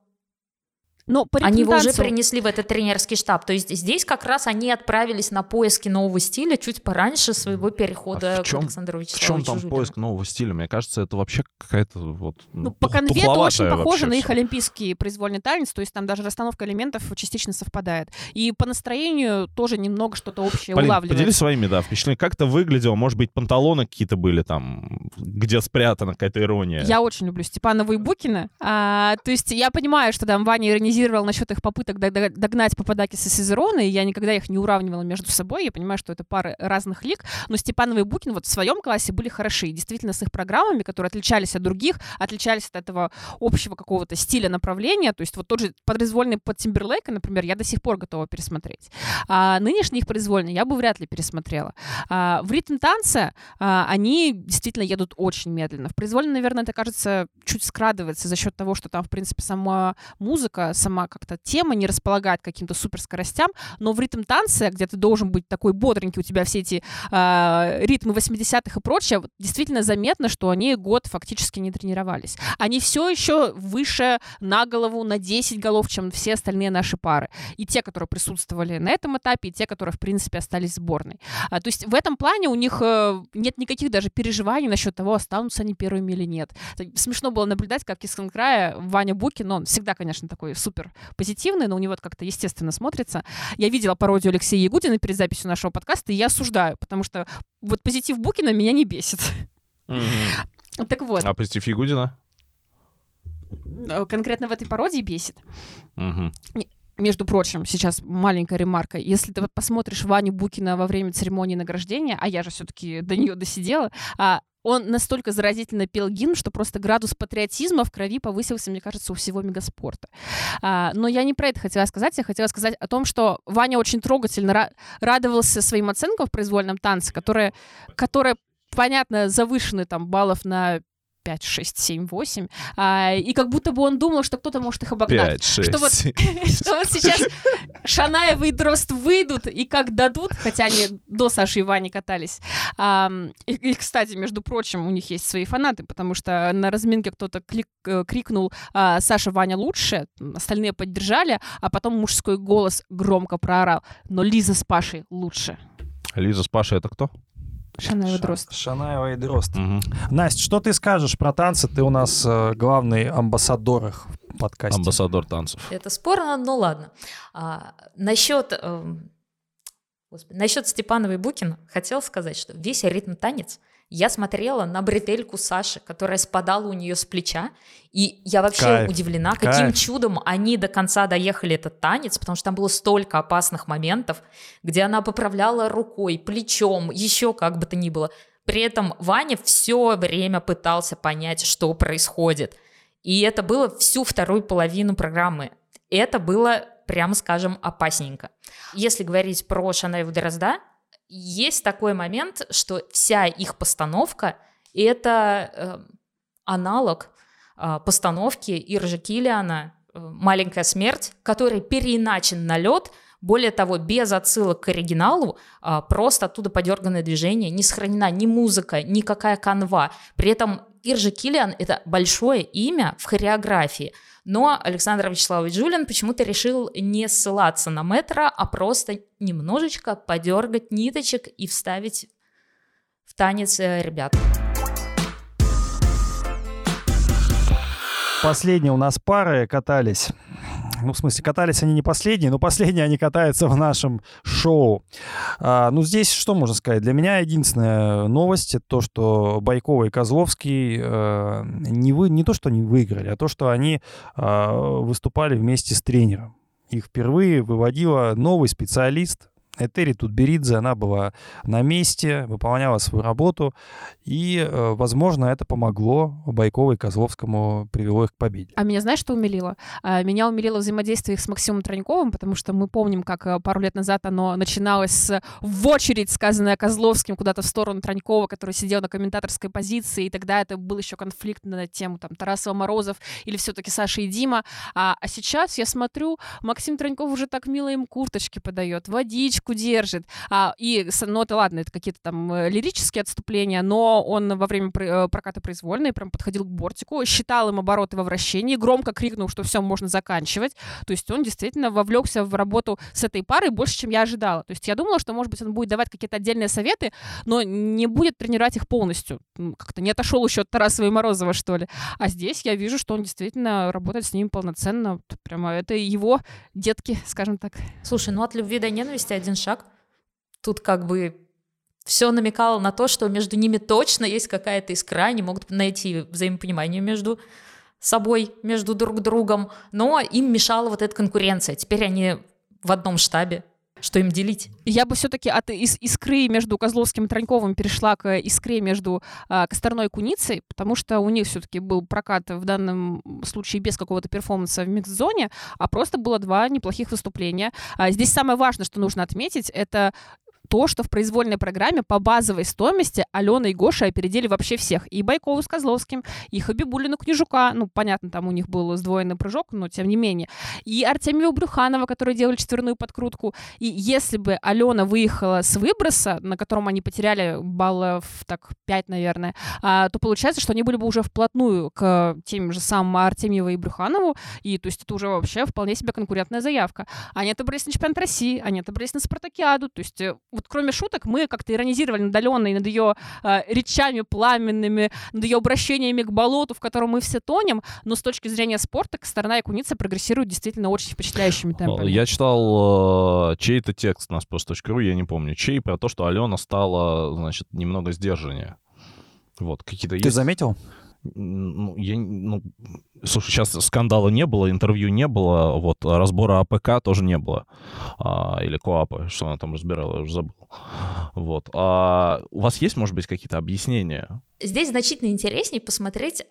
Но по Они его уже принесли в этот тренерский штаб. То есть здесь как раз они отправились на поиски нового стиля чуть пораньше своего перехода А в чём- к Александру В чем Вячеславовичу там Жулину. поиск нового стиля? Мне кажется, это вообще какая-то вот... Ну, по тух- конвету очень похоже на их всё. олимпийский произвольный танец, то есть там даже расстановка элементов частично совпадает. И по настроению тоже немного что-то общее Полин, улавливается. поделись своими, да, впечатлениями. Как это выглядело? Может быть, панталоны какие-то были там, где спрятана какая-то ирония? Я очень люблю Степанова и Букина. А, то есть я понимаю, что там Ваня иронизировал насчет их попыток дог- дог- догнать Пападакиса и Сизерона, и я никогда их не уравнивала между собой. Я понимаю, что это пары разных лиг. Но Степанова и Букин вот в своем классе были хороши. И действительно, с их программами, которые отличались от других, отличались от этого общего какого-то стиля направления. То есть вот тот же подразвольный под Тимберлейка, например, я до сих пор готова пересмотреть. А нынешний их произвольный я бы вряд ли пересмотрела. А, в ритм танца а, они действительно едут очень медленно. В произвольном, наверное, это кажется чуть скрадывается за счет того, что там, в принципе, сама музыка, сама как-то тема не располагает к каким-то суперскоростям, но в ритм танце, где ты должен быть такой бодренький, у тебя все эти а, ритмы 80-х и прочее, действительно заметно, что они год фактически не тренировались. Они все еще выше на голову, на 10 голов, чем все остальные наши пары. И те, которые присутствовали на этом этапе, и те, которые, в принципе, остались в сборной. А, то есть в этом плане у них э, нет никаких даже переживаний насчет того, останутся они первыми или нет. Смешно было наблюдать, как из края Ваня Букин, он всегда, конечно, такой супер позитивный, но у него это как-то естественно смотрится. Я видела пародию Алексея Ягудина перед записью нашего подкаста, и я осуждаю, потому что вот позитив Букина меня не бесит. Мгм. Так вот, А позитив Ягудина? э, конкретно в этой пародии бесит. Мгм. Между прочим, сейчас маленькая ремарка. Если ты посмотришь Ваню Букина во время церемонии награждения, а я же все-таки до нее досидела, а, он настолько заразительно пел гимн, что просто градус патриотизма в крови повысился, мне кажется, у всего мегаспорта. А, но я не про это хотела сказать. Я хотела сказать о том, что Ваня очень трогательно ра- радовался своим оценкам в произвольном танце, которые, которые понятно, завышены там баллов на 5, 6, 7, 8. А, и как будто бы он думал, что кто-то может их обогнать. Пять, шесть. Что вот-. Что вот сейчас Шанаева и Дрозд выйдут, и как дадут, хотя они до Саши и Вани катались. Ам, И, и, кстати, между прочим, у них есть свои фанаты, потому что на разминке кто-то клик- э, крикнул а, «Саша, Ваня лучше», остальные поддержали, а потом мужской голос громко проорал «Но Лиза с Пашей лучше». Лиза с Пашей это кто? Шанаева Ша- Дрозд. Шанаева и Дрозд. Мгм. Настя, что ты скажешь про танцы? Ты у нас э, главный амбассадор их в подкасте. Амбассадор танцев. Это спорно, но ладно. А, насчет, эм, господи, насчет Степанова и Букина хотел сказать, что весь ритм танец я смотрела на бретельку Саши, которая спадала у нее с плеча, и я вообще Кайф. удивлена, Кайф. каким чудом они до конца доехали этот танец, потому что там было столько опасных моментов, где она поправляла рукой, плечом, еще как бы то ни было. При этом Ваня все время пытался понять, что происходит. И это было всю вторую половину программы. Это было, прямо скажем, опасненько. Если говорить про Шанаеву Дрозда, есть такой момент, что вся их постановка — это э, аналог э, постановки Иржи Киллиана э, «Маленькая смерть», который переиначен на лед, более того, без отсылок к оригиналу, а, просто оттуда подерганное движение, не сохранена ни музыка, никакая канва. При этом Иржи Киллиан — это большое имя в хореографии, но Александр Вячеславович Жулин почему-то решил не ссылаться на метро, а просто немножечко подергать ниточек и вставить в танец э, ребят. Последние у нас пары катались. Ну, в смысле, катались они не последние, но последние они катаются в нашем шоу. А, ну, здесь что можно сказать? Для меня единственная новость — это то, что Байкова и Козловский э, не, вы, не то, что они выиграли, а то, что они э, выступали вместе с тренером. Их впервые выводила новый специалист, Этери Тутберидзе, она была на месте, выполняла свою работу, и, э, возможно, это помогло Байкову Козловскому, привело их к победе. А меня знаешь, что умилило? А, меня умилило взаимодействие их с Максимом Троньковым, потому что мы помним, как э, пару лет назад оно начиналось с в очередь, сказанное Козловским, куда-то в сторону Тронькова, который сидел на комментаторской позиции, и тогда это был еще конфликт на тему там Тарасова Морозов или все-таки Саша и Дима. А, а сейчас я смотрю, Максим Троньков уже так мило им курточки подает, водичку, ручку держит. А, и, ну, это ладно, это какие-то там э, лирические отступления, но он во время э, проката произвольной прям подходил к бортику, считал им обороты во вращении, громко крикнул, что все, можно заканчивать. То есть он действительно вовлекся в работу с этой парой больше, чем я ожидала. То есть я думала, что, может быть, он будет давать какие-то отдельные советы, но не будет тренировать их полностью. Как-то не отошел еще от Тарасова и Морозова, что ли. А здесь я вижу, что он действительно работает с ними полноценно. Прямо это его детки, скажем так. Слушай, ну от любви до ненависти один один шаг. Тут как бы все намекало на то, что между ними точно есть какая-то искра, они могут найти взаимопонимание между собой, между друг другом, но им мешала вот эта конкуренция. Теперь они в одном штабе, что им делить? Я бы все-таки от ис искры между Козловским и Троньковым перешла к искре между а, Косторной и Куницей, потому что у них все-таки был прокат в данном случае без какого-то перформанса в микс-зоне, а просто было два неплохих выступления. А, здесь самое важное, что нужно отметить, это то, что в произвольной программе по базовой стоимости Алена и Гоша опередили вообще всех. И Байкову с Козловским, и Хабибулину Книжука, ну, понятно, там у них был сдвоенный прыжок, но тем не менее. И Артемию Брюханова, которые делали четверную подкрутку. И если бы Алена выехала с выброса, на котором они потеряли баллов так 5, наверное, а, то получается, что они были бы уже вплотную к тем же самым Артемьеву и Брюханову, и то есть это уже вообще вполне себе конкурентная заявка. Они отобрались на чемпионат России, они отобрались на Спартакиаду, то есть э, вот кроме шуток, мы как-то иронизировали над Аленой, над ее э, речами пламенными, над ее обращениями к болоту, в котором мы все тонем, но с точки зрения спорта сторона Якуница прогрессирует действительно очень впечатляющими темпами. Я читал э, чей-то текст на sports.ru, я не помню, чей, про то, что Алена стала, значит, немного сдержаннее. Вот, какие-то Ты есть... заметил? Ну, я, ну, слушай, сейчас скандала не было, интервью не было, вот, разбора АПК тоже не было, а, или КОАПа, что она там разбирала, я уже забыл. Вот. А у вас есть, может быть, какие-то объяснения? Здесь значительно интереснее посмотреть,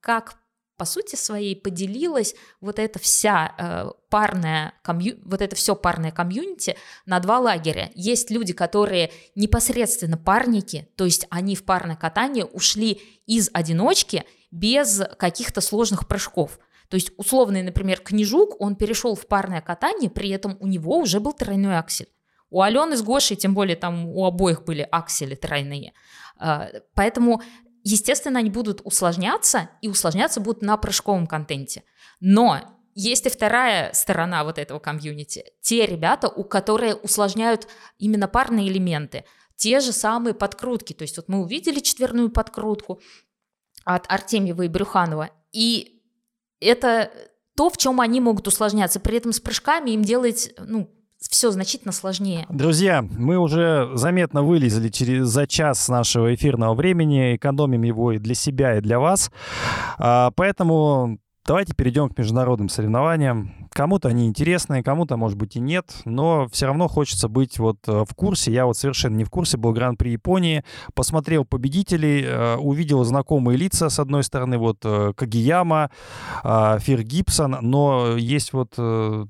как по сути своей поделилась вот эта вся э, парная комью... вот это все парное комьюнити на два лагеря. Есть люди, которые непосредственно парники, то есть они в парное катание ушли из одиночки без каких-то сложных прыжков. То есть условный, например, Книжук, он перешел в парное катание, при этом у него уже был тройной аксель. У Алены с Гошей, тем более там у обоих были аксели тройные. Э, поэтому Естественно, они будут усложняться, и усложняться будут на прыжковом контенте. Но есть и вторая сторона вот этого комьюнити. Те ребята, у которых усложняют именно парные элементы. Те же самые подкрутки. То есть вот мы увидели четверную подкрутку от Артемьева и Брюханова. И это то, в чем они могут усложняться. При этом с прыжками им делать ну, все значительно сложнее. Друзья, мы уже заметно вылезли через, за час нашего эфирного времени, экономим его и для себя, и для вас. А, поэтому Давайте перейдем к международным соревнованиям. Кому-то они интересны, кому-то, может быть, и нет, но все равно хочется быть вот э, в курсе. Я вот совершенно не в курсе, был Гран-при Японии, посмотрел победителей, э, увидел знакомые лица, с одной стороны, вот э, Кагияма, Фир Гибсон, но есть вот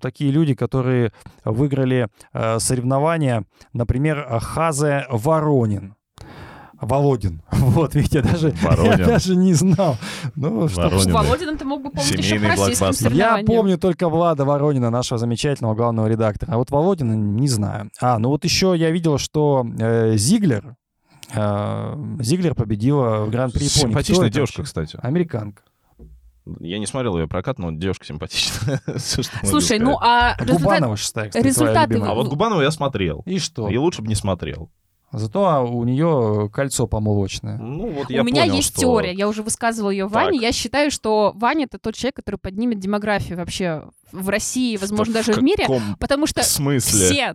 такие люди, которые выиграли соревнования, например, Хазе Воронин. Володин. Вот, видите, я даже, я даже не знал. Ну, что, Володин ты мог бы помнить еще по российским Я помню только Влада Воронина, нашего замечательного главного редактора. А вот Володина не знаю. А, ну вот еще я видел, что э, Зиглер, э, Зиглер победила в Гран-при Японии. Симпатичная девушка, вообще? кстати. Американка. Я не смотрел ее прокат, но девушка симпатичная. Слушай, ну а Губанова шестая, кстати, результаты... А вот Губанова я смотрел. И что? И лучше бы не смотрел. Зато у нее кольцо помолочное. Ну, вот у я меня понял, есть что... теория, я уже высказывала ее Ване. Я считаю, что Ваня это тот человек, который поднимет демографию вообще в России, возможно, даже в мире. Потому что смысле? все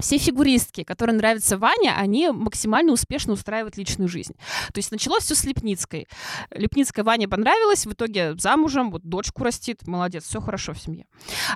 все фигуристки, которые нравятся Ване, они максимально успешно устраивают личную жизнь. То есть началось все с Лепницкой. Лепницкая Ване понравилась, в итоге замужем, вот дочку растит, молодец, все хорошо в семье.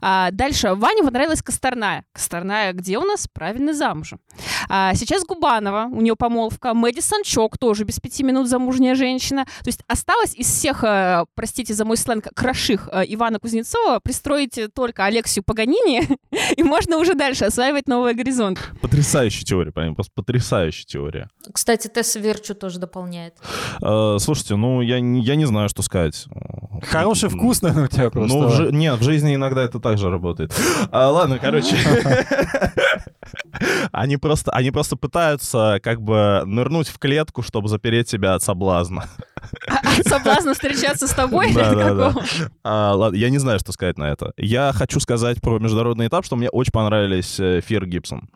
А дальше Ване понравилась Косторная. Косторная где у нас? Правильно, замужем. А сейчас Губанова, у нее помолвка. Мэдисон Чок, тоже без пяти минут замужняя женщина. То есть осталось из всех, э, простите за мой сленг, кроших э, Ивана Кузнецова пристроить только Алексию Паганини, и можно уже дальше осваивать горизонты горизонт. Потрясающая теория, прям просто потрясающая теория. Кстати, Тесса Верчу тоже дополняет. Э, слушайте, ну я, я не знаю, что сказать. Хороший вкус, наверное, у тебя просто. Ну, в, нет, в жизни иногда это также работает. А, ладно, короче. Они просто, они просто пытаются как бы нырнуть в клетку, чтобы запереть себя от соблазна. А, от соблазна встречаться с тобой? Да, да, да. А, ладно, я не знаю, что сказать на это. Я хочу сказать про международный этап, что мне очень понравились э, Фир Гибсон.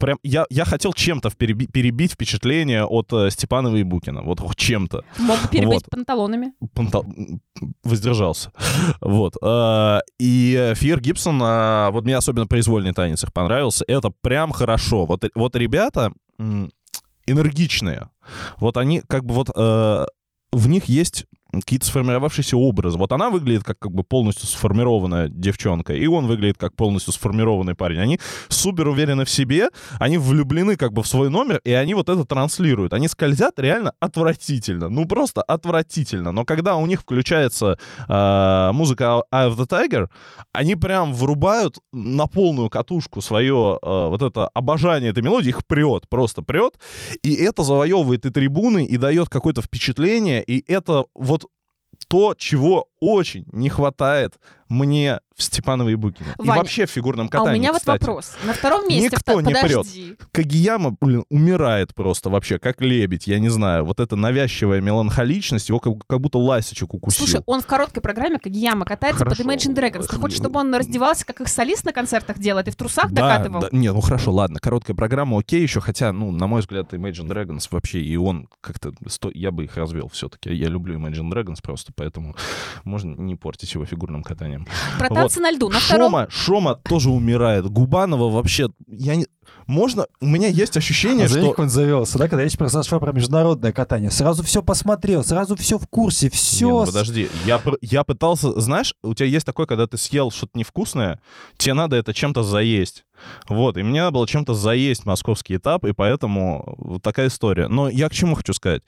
Прям я, я хотел чем-то переби- перебить впечатление от э, Степанова и Букина. Вот чем-то. Мог перебить вот. панталонами. Панта... Воздержался. Вот. Э, и Фир Гибсон, э, вот мне особенно произвольный танец их понравился. Это прям хорошо. Вот, вот ребята энергичные. Вот они как бы вот э, в них есть какие-то сформировавшиеся образы. Вот она выглядит как, как бы полностью сформированная девчонка, и он выглядит как полностью сформированный парень. Они супер уверены в себе, они влюблены как бы в свой номер, и они вот это транслируют. Они скользят реально отвратительно, ну просто отвратительно. Но когда у них включается э, музыка Eye of the Tiger, они прям врубают на полную катушку свое э, вот это обожание этой мелодии, их прет, просто прет, и это завоевывает и трибуны, и дает какое-то впечатление, и это вот то, чего очень не хватает мне в Степановой и Букине. Ваня, и вообще в фигурном катании, А у меня кстати. вот вопрос. На втором месте... Никто в... не Подожди. прет. Кагияма, блин, умирает просто вообще, как лебедь, я не знаю. Вот эта навязчивая меланхоличность, его как, как будто ласичек укусил. Слушай, он в короткой программе Кагияма катается Хорошо. под Imagine Dragons. Ты хочешь, чтобы он раздевался, как их солист на концертах делает, и в трусах да, докатывал? Да, не, ну хорошо, ладно, короткая программа, окей еще, хотя, ну, на мой взгляд, Imagine Dragons вообще, и он как-то, сто... я бы их развел все-таки. Я люблю Imagine Dragons просто, поэтому можно не портить его фигурным катанием. Про танцы вот. на льду. На втором... Шома, Шома тоже умирает. Губанова вообще... Я не... Можно... У меня есть ощущение, а что... он завелся, да, когда речь произошла про международное катание. Сразу все посмотрел, сразу все в курсе, все... Не, ну, подожди, я, я пытался... Знаешь, у тебя есть такое, когда ты съел что-то невкусное, тебе надо это чем-то заесть. Вот, и мне надо было чем-то заесть московский этап, и поэтому вот такая история. Но я к чему хочу сказать?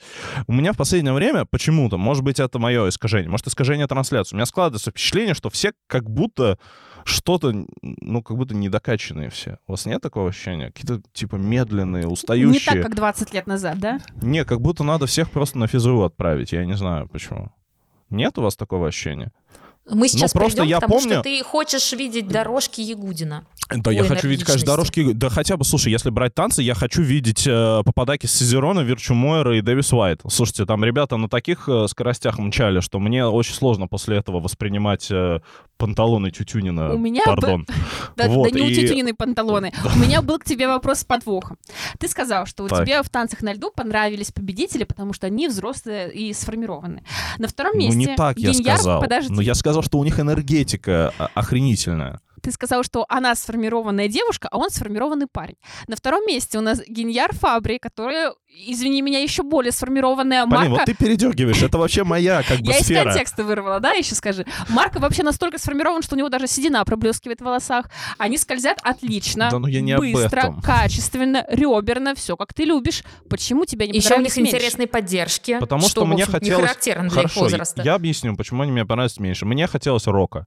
У меня в последнее время почему-то, может быть, это мое искажение, может, искажение трансляции, у меня складывается впечатление, что все как будто что-то, ну, как будто недокачанные все. У вас нет такого ощущения? Какие-то, типа, медленные, устающие. Не так, как 20 лет назад, да? Не, как будто надо всех просто на физру отправить. Я не знаю, почему. Нет у вас такого ощущения? Мы сейчас ну, просто придем, я потому помню... что ты хочешь видеть дорожки Ягудина. Да, я хочу видеть, конечно, дорожки. Да хотя бы, слушай, если брать танцы, я хочу видеть э, Пападаки Сизерона, Вирчу Мойера и Дэвис Уайт. Слушайте, там ребята на таких э, скоростях мчали, что мне очень сложно после этого воспринимать э, панталоны Тютюнина. У меня... Пардон. Да, вот, да не и... у Тютюниной панталоны. У меня был к тебе вопрос с подвохом. Ты сказал, что у тебя в танцах на льду понравились победители, потому что они взрослые и сформированы. На втором месте... Ну, не так я сказал. Но я сказал, что у них энергетика охренительная ты сказал, что она сформированная девушка, а он сформированный парень. На втором месте у нас Геньяр Фабри, которая, извини меня, еще более сформированная Полин, Марка. вот ты передергиваешь, это вообще моя как бы Я сфера. из контекста вырвала, да, еще скажи. Марка вообще настолько сформирован, что у него даже седина проблескивает в волосах. Они скользят отлично, да, ну я не быстро, об этом. качественно, реберно, все как ты любишь. Почему тебя не Еще у них меньше? интересные поддержки, Потому что, что мне хотелось... не характерно для Хорошо, их возраста. Я объясню, почему они мне понравились меньше. Мне хотелось рока.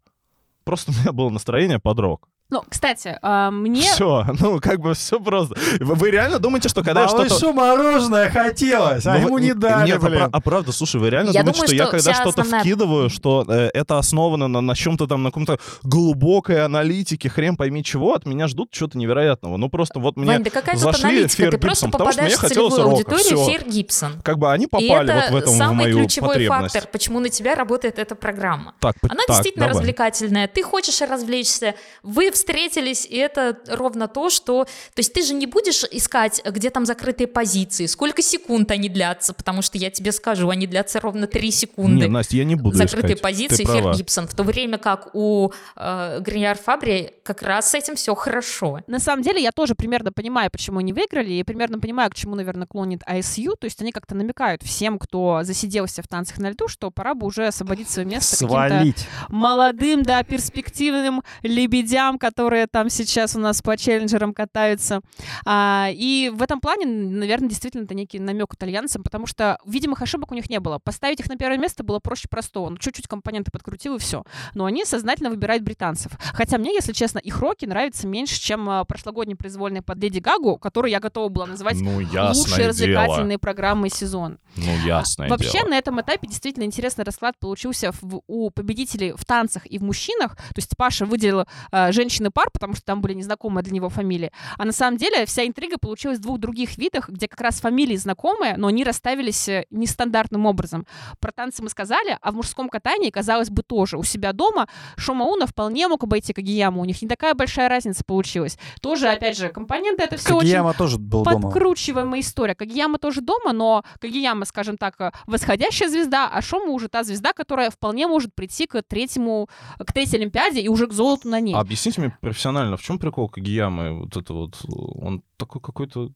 Просто у меня было настроение под рок. Ну, кстати, а, мне... Все, ну, как бы все просто. Вы реально думаете, что когда я что-то... Малышу мороженое хотелось, а Ну, ему не дали, Нет, а, блин. пра- а правда, слушай, вы реально Я думаете, думаю, что, я что когда вся что-то основная- вкидываю, что э, это основано на, на чем-то там, на каком-то глубокой аналитике, хрен пойми чего, от меня ждут чего-то невероятного. Ну, просто вот мне Вань, да какая тут зашли аналитика? Фер Ты просто Гибсон, потому что мне в хотелось целевую рока, аудиторию всё. Фер Гибсон. Как бы они попали вот в этом в самый мою ключевой потребность. фактор, почему на тебя работает эта программа. Так, Она так, действительно давай. развлекательная. Ты хочешь развлечься. Вы встретились, и это ровно то, что... То есть ты же не будешь искать, где там закрытые позиции, сколько секунд они длятся, потому что я тебе скажу, они длятся ровно 3 секунды. Не, Настя, я не буду закрытые искать. позиции. Фер Гибсон, в то время как у э, Гриньяр Фабри как раз с этим все хорошо. На самом деле я тоже примерно понимаю, почему они выиграли, и примерно понимаю, к чему, наверное, клонит ISU. То есть они как-то намекают всем, кто засиделся в танцах на льду, что пора бы уже освободить свое место каким-то Свалить. молодым, да, перспективным лебедям, которые там сейчас у нас по челленджерам катаются. А, и в этом плане, наверное, действительно это некий намек итальянцам, потому что видимых ошибок у них не было. Поставить их на первое место было проще простого. Ну, чуть-чуть компоненты подкрутил и все. Но они сознательно выбирают британцев. Хотя мне, если честно, их роки нравятся меньше, чем а, прошлогодний произвольный под Леди Гагу, который я готова была называть Ну, лучшей развлекательной программой сезон. Ну, ясное Вообще дело. на этом этапе действительно интересный расклад получился в- у победителей в танцах и в мужчинах. То есть Паша выделил э, женщины пар, потому что там были незнакомые для него фамилии. А на самом деле вся интрига получилась в двух других видах, где как раз фамилии знакомые, но они расставились э, нестандартным образом. Про танцы мы сказали, а в мужском катании, казалось бы, тоже. У себя дома Шомауна вполне мог обойти Кагияму. У них не такая большая разница получилась. Тоже, опять же, компоненты это все очень Кагияма тоже был дома. подкручиваемая история. Кагияма тоже дома, но Кагияма, скажем так, э, восходящая звезда, а Шома уже та звезда, которая вполне может прийти к третьему, к третьей Олимпиаде и уже к золоту на ней. А Объясните мне профессионально, в чем прикол Кагиямы? Вот это вот, он такой какой-то...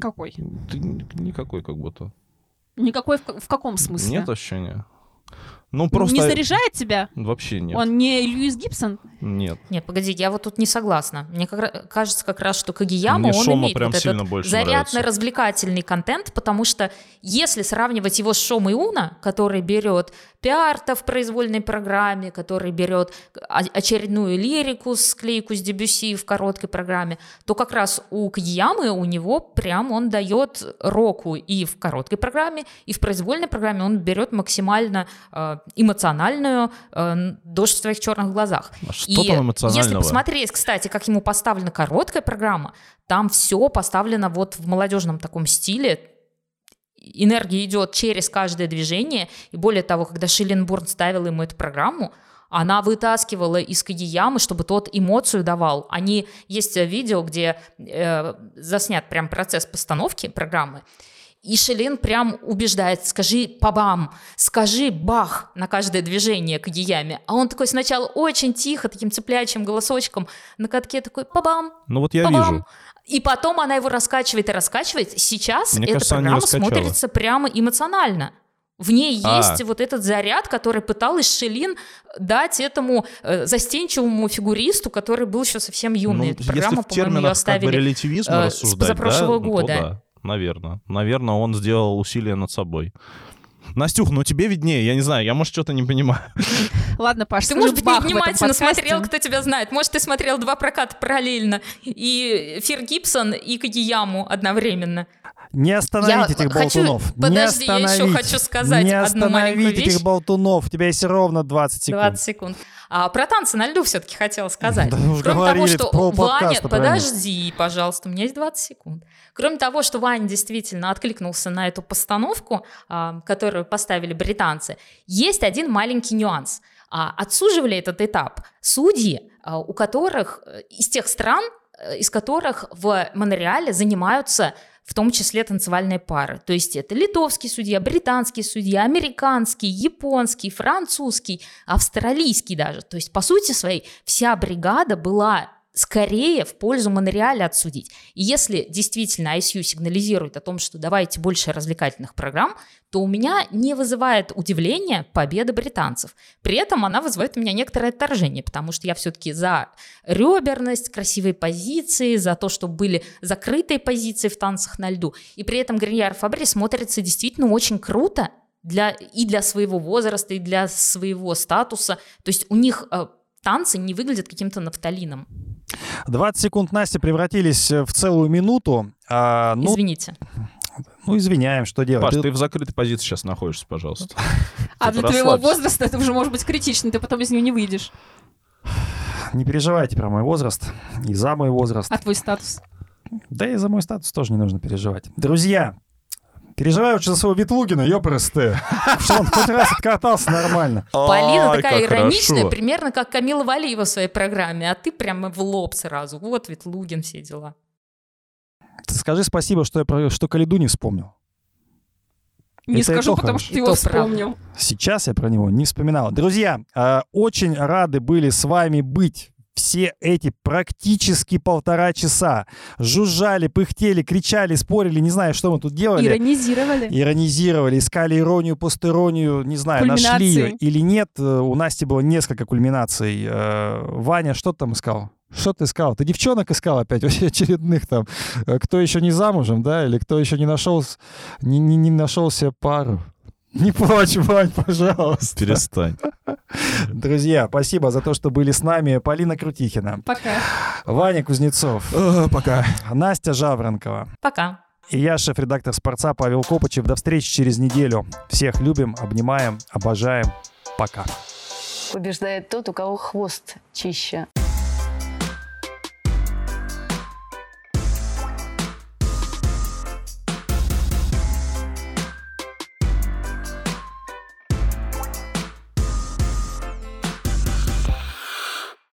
Какой? Ты ни- никакой как будто. Никакой в, в каком смысле? Нет ощущения? Ну, просто... Не заряжает тебя? Вообще нет. Он не Льюис Гибсон? Нет. Нет, погоди, я вот тут не согласна. Мне как ра- кажется как раз, что Кагияма, Мне он Шома имеет прям вот сильно этот зарядно-развлекательный контент, потому что если сравнивать его с Шомой Уна, который берет пиарта в произвольной программе, который берет очередную лирику, склейку с Дебюси в короткой программе, то как раз у Кагиямы у него прям он дает року и в короткой программе, и в произвольной программе он берет максимально э, эмоциональную э, дождь в своих черных глазах. А что И там если эмоционального? посмотреть, кстати, как ему поставлена короткая программа, там все поставлено вот в молодежном таком стиле. Энергия идет через каждое движение. И более того, когда Шилленбурн ставил ему эту программу, она вытаскивала из Кагиямы, чтобы тот эмоцию давал. Они есть э, видео, где э, заснят прям процесс постановки программы, и Шелин прям убеждает, скажи пабам, скажи бах на каждое движение к Гияме. А он такой сначала очень тихо, таким цеплячим голосочком на катке такой пабам, Ну вот я пабам. вижу. И потом она его раскачивает и раскачивает. Сейчас Мне эта кажется, программа смотрится прямо эмоционально. В ней А. есть вот этот заряд, который пыталась Шелин дать этому э, застенчивому фигуристу, который был еще совсем юный. Ну, Эту если программу, в по-моему, ее как бы э, с позапрошлого да, ну, года. то да, наверное. Наверное, он сделал усилия над собой. Настюх, ну тебе виднее, я не знаю, я, может, что-то не понимаю. Ладно, Паш, Ты, может быть, невнимательно смотрел, кто тебя знает. Может, ты смотрел два проката параллельно. И Фир Гибсон, и Кагияму одновременно. Не остановите Я этих хочу- болтунов. не подожди, я еще хочу сказать Не одну маленькую остановите вещь. этих болтунов. У тебя есть ровно 20 секунд. 20 секунд. А про танцы на льду все-таки хотела сказать. Да Кроме говорили, того, что Ваня... Подожди, пожалуйста, у меня есть 20 секунд. Кроме того, что Ваня действительно откликнулся на эту постановку, а, которую поставили британцы, есть один маленький нюанс. А, Отсуживали этот этап судьи, а, у которых э, из тех стран, э, из которых в Монреале занимаются в том числе танцевальные пары. То есть это литовский судья, британский судья, американский, японский, французский, австралийский даже. То есть, по сути своей, вся бригада была скорее в пользу Монреаля отсудить. Если действительно ISU сигнализирует о том, что давайте больше развлекательных программ, то у меня не вызывает удивления победа британцев. При этом она вызывает у меня некоторое отторжение, потому что я все-таки за реберность, красивые позиции, за то, чтобы были закрытые позиции в танцах на льду. И при этом Гриньяр Фабри смотрится действительно очень круто для, и для своего возраста, и для своего статуса. То есть у них э, танцы не выглядят каким-то нафталином. 20 секунд Насти превратились в целую минуту. А, ну, Извините. Ну, извиняем, что делать. Паш, ты, ты в закрытой позиции сейчас находишься, пожалуйста. А для твоего возраста это уже может быть критично, ты потом из нее не выйдешь. Не переживайте про мой возраст и за мой возраст. А твой статус? Да и за мой статус тоже не нужно переживать. Друзья, Переживаю за своего Ветлугина, ёпрст. Что он хоть раз откатался нормально. Полина такая ироничная, примерно как Камила Валиева в своей программе, а ты прямо в лоб сразу. Вот Ветлугин, все дела. Скажи спасибо, что я про что Калиду не вспомнил. Не Это скажу, потому что ты его вспомнил. Сейчас я про него не вспоминал. Друзья, э, очень рады были с вами быть все эти практически полтора часа жужжали, пыхтели, кричали, спорили, не знаю, что мы тут делали. Иронизировали. Иронизировали, искали иронию, постиронию, не знаю, нашли ее или нет. Э, у Насти было несколько кульминаций. Э, Ваня, что ты там искал? Что ты искал? Ты девчонок искал опять, очередных там. Э, кто еще не замужем, да? Или кто еще не нашел, не, не, не нашел себе пару? Не плачь, Вань, пожалуйста. Перестань. Друзья, спасибо за то, что были с нами. Полина Крутихина. Пока. Ваня Кузнецов. Пока. Настя Жавронкова. Пока. И я, шеф-редактор «Спорца» Павел Копачев. До встречи через неделю. Всех любим, обнимаем, обожаем. Пока. Побеждает тот, у кого хвост чище.